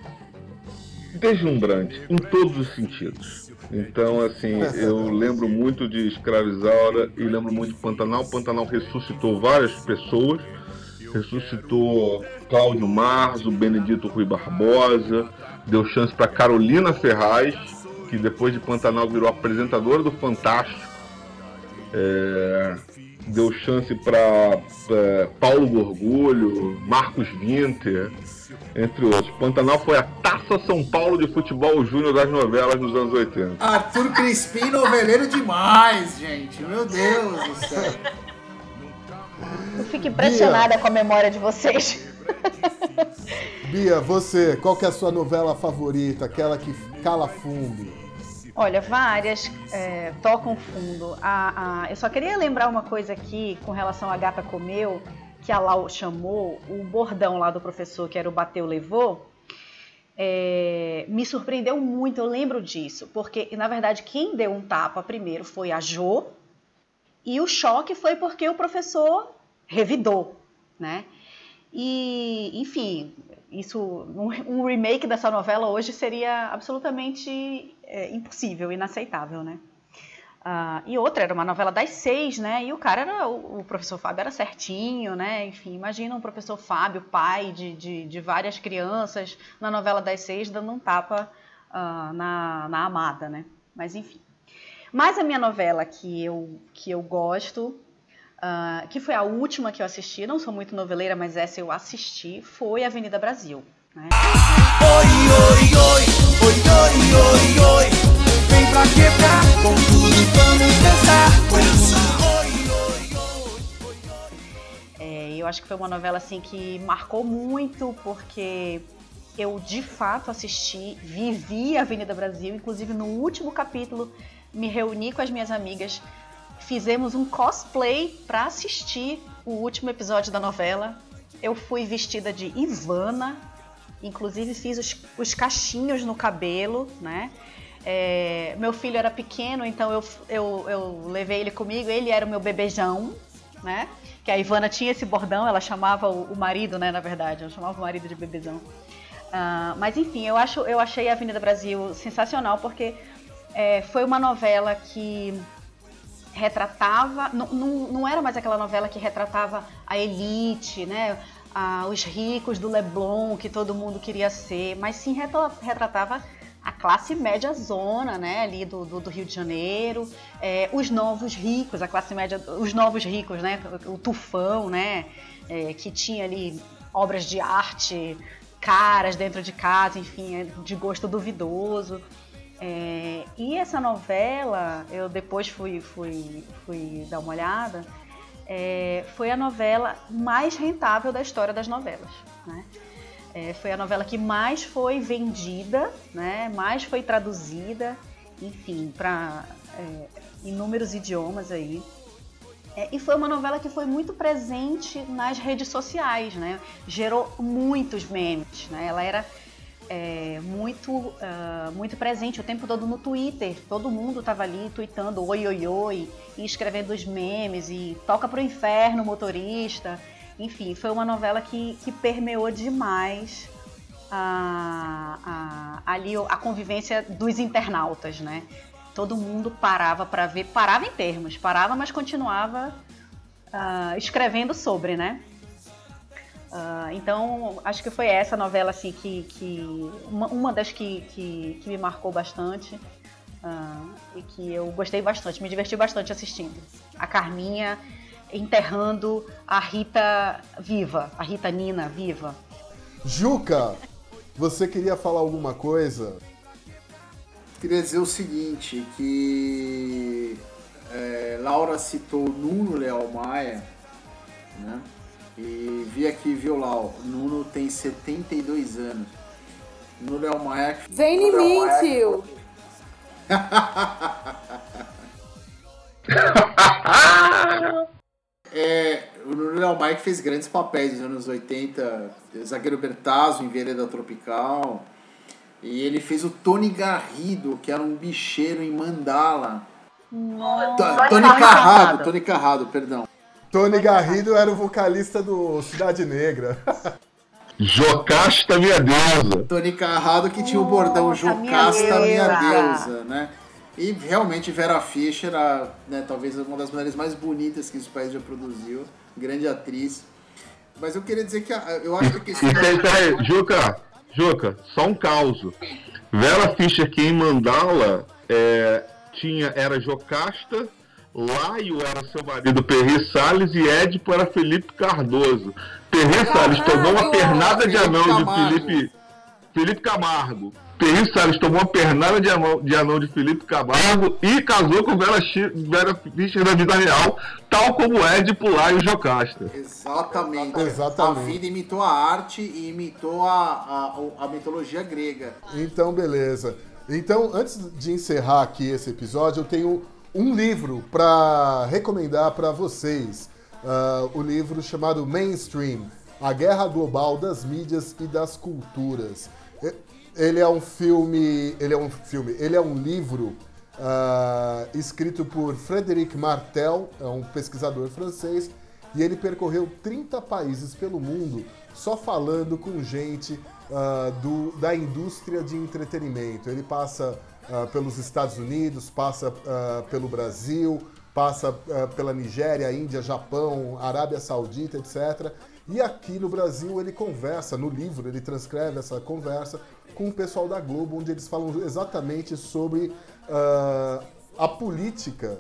deslumbrante em todos os sentidos. Então, assim, eu lembro muito de Escravizaura e lembro muito de Pantanal. Pantanal ressuscitou várias pessoas, ressuscitou Cláudio Marzo, Benedito Rui Barbosa, deu chance para Carolina Ferraz, que depois de Pantanal virou apresentadora do Fantástico. É, deu chance para Paulo Gorgulho, Marcos Winter, entre outros. Pantanal foi a Taça São Paulo de Futebol Júnior das novelas nos anos 80. Arthur Crispim, noveleiro demais, gente. Meu Deus do céu. Eu fico impressionada com a memória de vocês. Bia, você, qual que é a sua novela favorita? Aquela que cala fundo? Olha, várias é, tocam fundo. A- a- eu só queria lembrar uma coisa aqui com relação à Gata Comeu, que a Lau chamou, o bordão lá do professor, que era o Bateu Levou, é, me surpreendeu muito, eu lembro disso, porque na verdade quem deu um tapa primeiro foi a Jo, e o choque foi porque o professor revidou, né? E, enfim, isso, um, remake dessa novela hoje seria absolutamente é, impossível, inaceitável, né? Uh, e outra, era uma novela das seis, né? E o cara era, o, o, professor Fábio era certinho, né? Enfim, imagina um professor Fábio, pai de, de, de várias crianças, na novela das seis, dando um tapa uh, na, na amada, né? Mas enfim. Mas a minha novela que eu, que eu gosto, uh, que foi a última que eu assisti, não sou muito noveleira, mas essa eu assisti, foi Avenida Brasil. Né? Oi, oi, oi, oi, oi, oi, oi vem pra quebrar. Com tudo vamos dançar. É, eu acho que foi uma novela assim que marcou muito porque eu de fato assisti, vivi a Avenida Brasil, inclusive no último capítulo me reuni com as minhas amigas, fizemos um cosplay para assistir o último episódio da novela. Eu fui vestida de Ivana, inclusive fiz os, os cachinhos no cabelo, né? É, meu filho era pequeno, então eu, eu, eu levei ele comigo, ele era o meu bebejão, né? Que a Ivana tinha esse bordão, ela chamava o, o marido, né, na verdade, ela chamava o marido de bebezão. Uh, mas enfim, eu, acho, eu achei a Avenida Brasil sensacional porque é, foi uma novela que retratava, não, não, não, era mais aquela novela que retratava a elite, né? Ah, os ricos do Leblon que todo mundo queria ser, mas sim retratava a classe média zona, né, ali do, do, do Rio de Janeiro, é, os novos ricos, a classe média, os novos ricos, né, o tufão, né, é, que tinha ali obras de arte caras dentro de casa, enfim, é de gosto duvidoso. É, e essa novela, eu depois fui, fui, fui dar uma olhada, é, foi a novela mais rentável da história das novelas. Né? É, foi a novela que mais foi vendida, né, mais foi traduzida, enfim, para é, inúmeros idiomas aí. É, e foi uma novela que foi muito presente nas redes sociais, né? Gerou muitos memes, né? Ela era é, muito, uh, muito presente o tempo todo no Twitter. Todo mundo estava ali tweetando oi, oi, oi, e escrevendo os memes, e toca pro inferno, motorista. Enfim, foi uma novela que, que permeou demais a, a, ali a convivência dos internautas, né? Todo mundo parava para ver, parava em termos, parava, mas continuava uh, escrevendo sobre, né? Uh, então, acho que foi essa novela assim que, que uma, uma das que, que, que, me marcou bastante uh, e que eu gostei bastante, me diverti bastante assistindo. A Carminha enterrando a Rita viva, a Rita Nina viva. Juca, você queria falar alguma coisa? Queria dizer o seguinte, que é, Laura citou Nuno Leal Maia, né? E vi aqui, viu, Lau? Nuno tem 72 anos. Nuno Leal Maia... Vem em mim, tio! É, o Léo Mike fez grandes papéis nos anos 80, zagueiro Bertazzo em Vereda Tropical. E ele fez o Tony Garrido, que era um bicheiro em Mandala. Tony Carrado, Tony Carrado, perdão. Tony Garrido era o vocalista do Cidade Negra. Jocasta minha deusa. Tony Carrado que tinha o bordão Jocasta minha deusa, né? E realmente Vera Fischer, a, né, talvez uma das mulheres mais bonitas que esse país já produziu, grande atriz. Mas eu queria dizer que a, eu acho que esse. Peraí, peraí, Juca, Juca, só um caos. Vera Fischer, que em Mandala é, tinha, era Jocasta, Laio era seu marido Perri Salles e Édipo era Felipe Cardoso. Perri Salles tomou uma pernada de anão de Felipe, Felipe Camargo. Perry Salles tomou uma pernada de anão, de anão de Felipe Camargo e casou com Vera, Vera Fischer na vida real, tal como Ed Pular e o Jocasta. Exatamente. Exatamente. A vida imitou a arte e imitou a, a, a mitologia grega. Então, beleza. Então, antes de encerrar aqui esse episódio, eu tenho um livro para recomendar para vocês. Uh, o livro chamado Mainstream, A Guerra Global das Mídias e das Culturas. Ele é um filme. Ele é um filme. Ele é um livro uh, escrito por Frédéric Martel, é um pesquisador francês, e ele percorreu 30 países pelo mundo só falando com gente uh, do, da indústria de entretenimento. Ele passa ah, pelos Estados Unidos, passa pelo Brasil, passa pela Nigéria, Índia, Japão, Arábia Saudita, etc. E aqui no Brasil ele conversa, no livro ele transcreve essa conversa com o pessoal da Globo, onde eles falam exatamente sobre ah, a política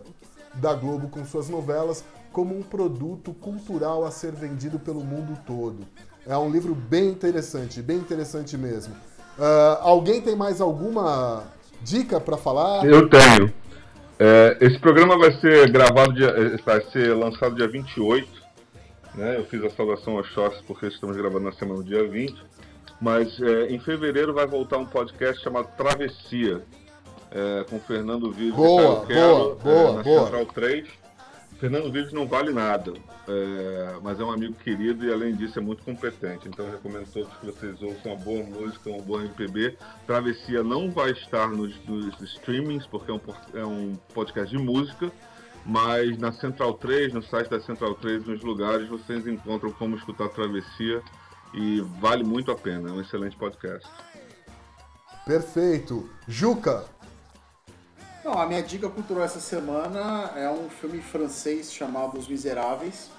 da Globo com suas novelas como um produto cultural a ser vendido pelo mundo todo. É um livro bem interessante, bem interessante mesmo. Ah, alguém tem mais alguma dica para falar? Eu tenho. É, esse programa vai ser gravado, dia, eh, vai ser lançado dia 28. Né? Eu fiz a saudação aos shorts porque estamos gravando na semana do dia 20. Mas é, em fevereiro vai voltar um podcast chamado Travessia, é, com Fernando Vives Boa, e Caio Quero, boa, boa, é, na boa. Central 3. Fernando Vives não vale nada, é, mas é um amigo querido e além disso é muito competente. Então eu recomendo a todos que vocês ouçam uma boa música, uma boa MPB. Travessia não vai estar nos, nos streamings, porque é um, é um podcast de música, mas na Central 3, no site da Central 3, nos lugares, vocês encontram como escutar Travessia e vale muito a pena. É um excelente podcast. Perfeito. Juca, Não, a minha dica cultural essa semana é um filme francês chamado Os Miseráveis.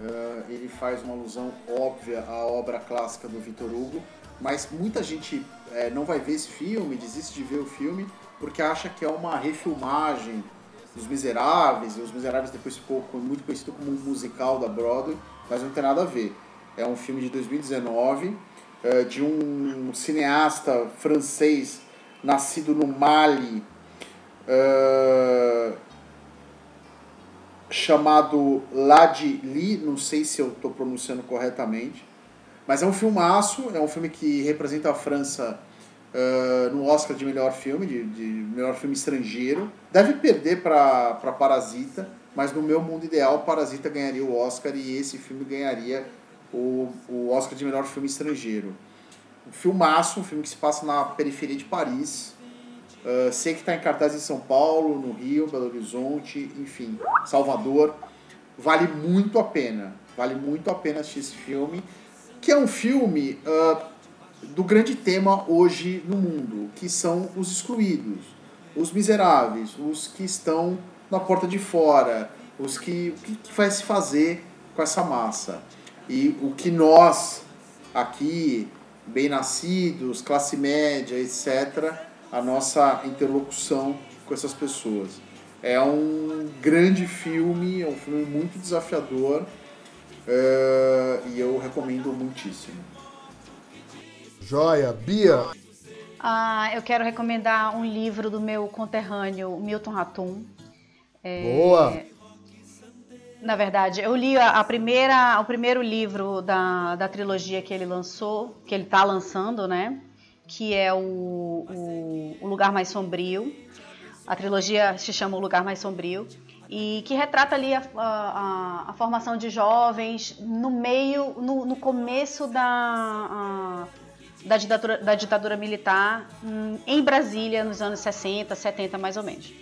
Eh, ele faz uma alusão óbvia à obra clássica do Victor Hugo, mas muita gente eh, não vai ver esse filme, desiste de ver o filme, porque acha que é uma refilmagem dos Miseráveis, e Os Miseráveis depois ficou muito conhecido como um musical da Broadway, mas não tem nada a ver. É um filme de 2019 eh, de um cineasta francês nascido no Mali, ah, chamado Ladi Li, não sei se eu estou pronunciando corretamente, mas é um filmaço, é um filme que representa a França ah, no Oscar de melhor filme, de, de melhor filme estrangeiro. Deve perder para Parasita, mas no meu mundo ideal, Parasita ganharia o Oscar e esse filme ganharia o, o Oscar de melhor filme estrangeiro. Um filmaço, um filme que se passa na periferia de Paris, Uh, sei que está em cartaz em São Paulo, no Rio, Belo Horizonte, enfim, Salvador. Vale muito a pena. Vale muito a pena assistir esse filme. Que é um filme uh, do grande tema hoje no mundo, que são os excluídos, os miseráveis, os que estão na porta de fora, os que, o que, vai se fazer com essa massa. E o que nós, aqui, bem-nascidos, classe média, etc., a nossa interlocução com essas pessoas. É um grande filme, é um filme muito desafiador eh, e eu recomendo muitíssimo. Joia, Bia, Ah, eu quero recomendar um livro do meu conterrâneo Milton Ratum. boa. Na verdade, eu li a, a primeira, o primeiro livro da, da trilogia que ele lançou, que ele está lançando, né? Que é o, o, o Lugar Mais Sombrio. A trilogia se chama O Lugar Mais Sombrio. E que retrata ali a, a, a formação de jovens no meio, no, no começo da, da, ditadura, da ditadura militar hum, em Brasília, nos anos 60, 70 mais ou menos.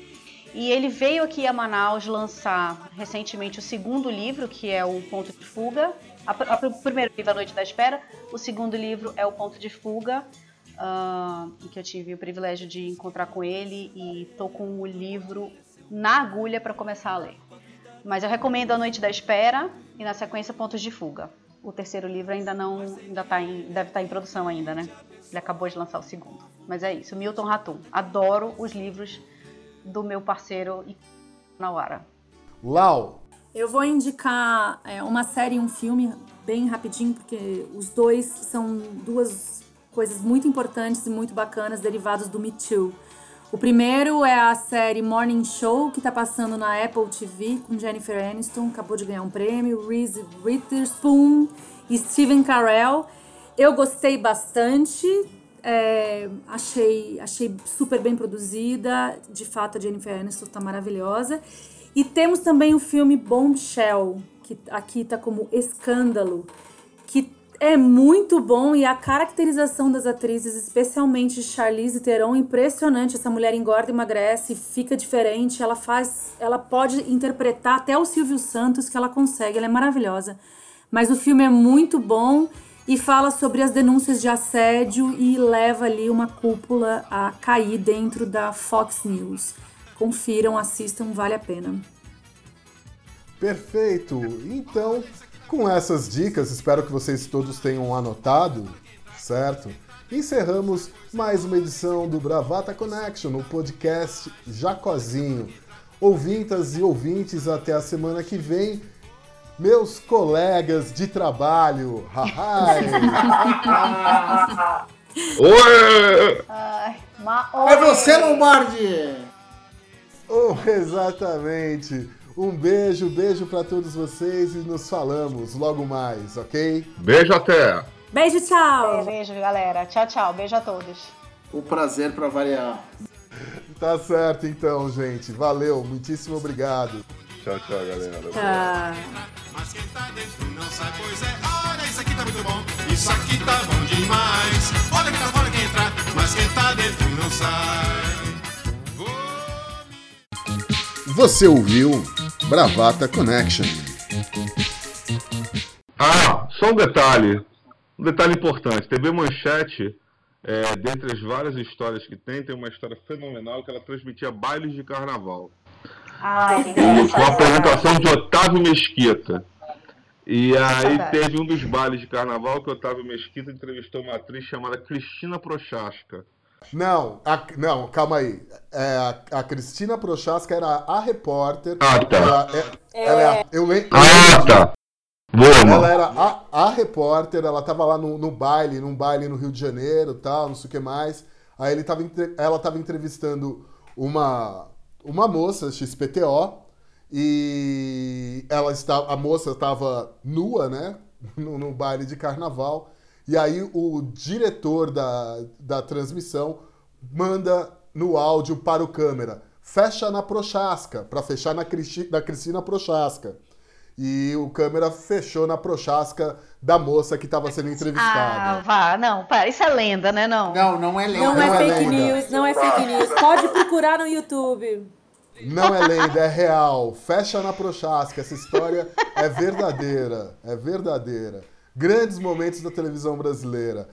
E ele veio aqui a Manaus lançar recentemente o segundo livro, que é o Ponto de Fuga. A- a- o primeiro livro, A Noite da Espera. O segundo livro é o Ponto de Fuga, em que eu tive o privilégio de encontrar com ele e tô com o livro na agulha para começar a ler. Mas eu recomendo A Noite da Espera e na sequência Pontos de Fuga. O terceiro livro ainda não, ainda tá em, deve estar em produção ainda, né? Ele acabou de lançar o segundo. Mas é isso, Milton Ratum. Adoro os livros do meu parceiro Nawara. Lau, Eu vou indicar é, uma série e um filme bem rapidinho, porque os dois são duas coisas muito importantes e muito bacanas derivados do Me Too. O primeiro é a série Morning Show, que tá passando na Apple TV com Jennifer Aniston, acabou de ganhar um prêmio, Reese Witherspoon e Steven Carell. Eu gostei bastante, é, achei, achei super bem produzida, de fato a Jennifer Aniston tá maravilhosa. E temos também o filme Bombshell, que aqui tá como Escândalo, que é muito bom e a caracterização das atrizes, especialmente Charlize Theron, impressionante. Essa mulher engorda, emagrece, fica diferente. Ela faz, ela pode interpretar até o Silvio Santos que ela consegue. Ela é maravilhosa. Mas o filme é muito bom e fala sobre as denúncias de assédio e leva ali uma cúpula a cair dentro da Fox News. Confiram, assistam, vale a pena. Perfeito! Então, com essas dicas, espero que vocês todos tenham anotado, certo? Encerramos mais uma edição do Bravata Connection, no podcast Jacozinho. Ouvintas e ouvintes, até a semana que vem. Meus colegas de trabalho, Oi! Ai, ma... É você, Lombardi! Oh, exatamente. Um beijo, beijo para todos vocês e nos falamos logo mais, ok? Beijo até! Beijo, tchau! Beijo, galera. Tchau, tchau. Beijo a todos. O prazer para variar. Tá certo então, gente. Valeu, muitíssimo obrigado. Tchau, tchau, galera. Tchau. Mas quem tá dentro não sai, pois é. Olha, isso aqui tá muito bom. Isso aqui tá bom demais. Olha quem tá fora, quem entra. Mas quem tá dentro não sai. Você ouviu Bravata Connection. Ah, só um detalhe. Um detalhe importante. TV Manchete, é, dentre as várias histórias que tem, tem uma história fenomenal que ela transmitia bailes de carnaval. Ai, E com a apresentação de Otávio Mesquita. E aí Saudade. teve um dos bailes de carnaval que o Otávio Mesquita entrevistou uma atriz chamada Cristina Prochaska. Não, a- não, calma aí. É, a, a Cristina Prochaska era a repórter. Ah, tá. Ela, é, ela é a- eu lem- Ah, tá. Boa, Ela era a, a repórter, ela tava lá no, no baile, num baile no Rio de Janeiro, tal, não sei o que mais. Aí ele tava, ela tava entrevistando uma, uma moça XPTO e ela estava, a moça estava nua, né, no, no baile de carnaval. E aí o diretor da, da transmissão manda no áudio para o câmera, fecha na Prochaska, para fechar na, Cristi, na Cristina Prochaska. E o câmera fechou na Prochaska da moça que estava sendo Ah, entrevistada. vá. Não, pera. Isso é lenda, né? Não. Não, não é lenda. Não Não é é fake lenda. news, não é fake news. Pode procurar no YouTube. Não é lenda, é real. Fecha na Prochaska. Essa história é verdadeira. É verdadeira. Grandes momentos da televisão brasileira.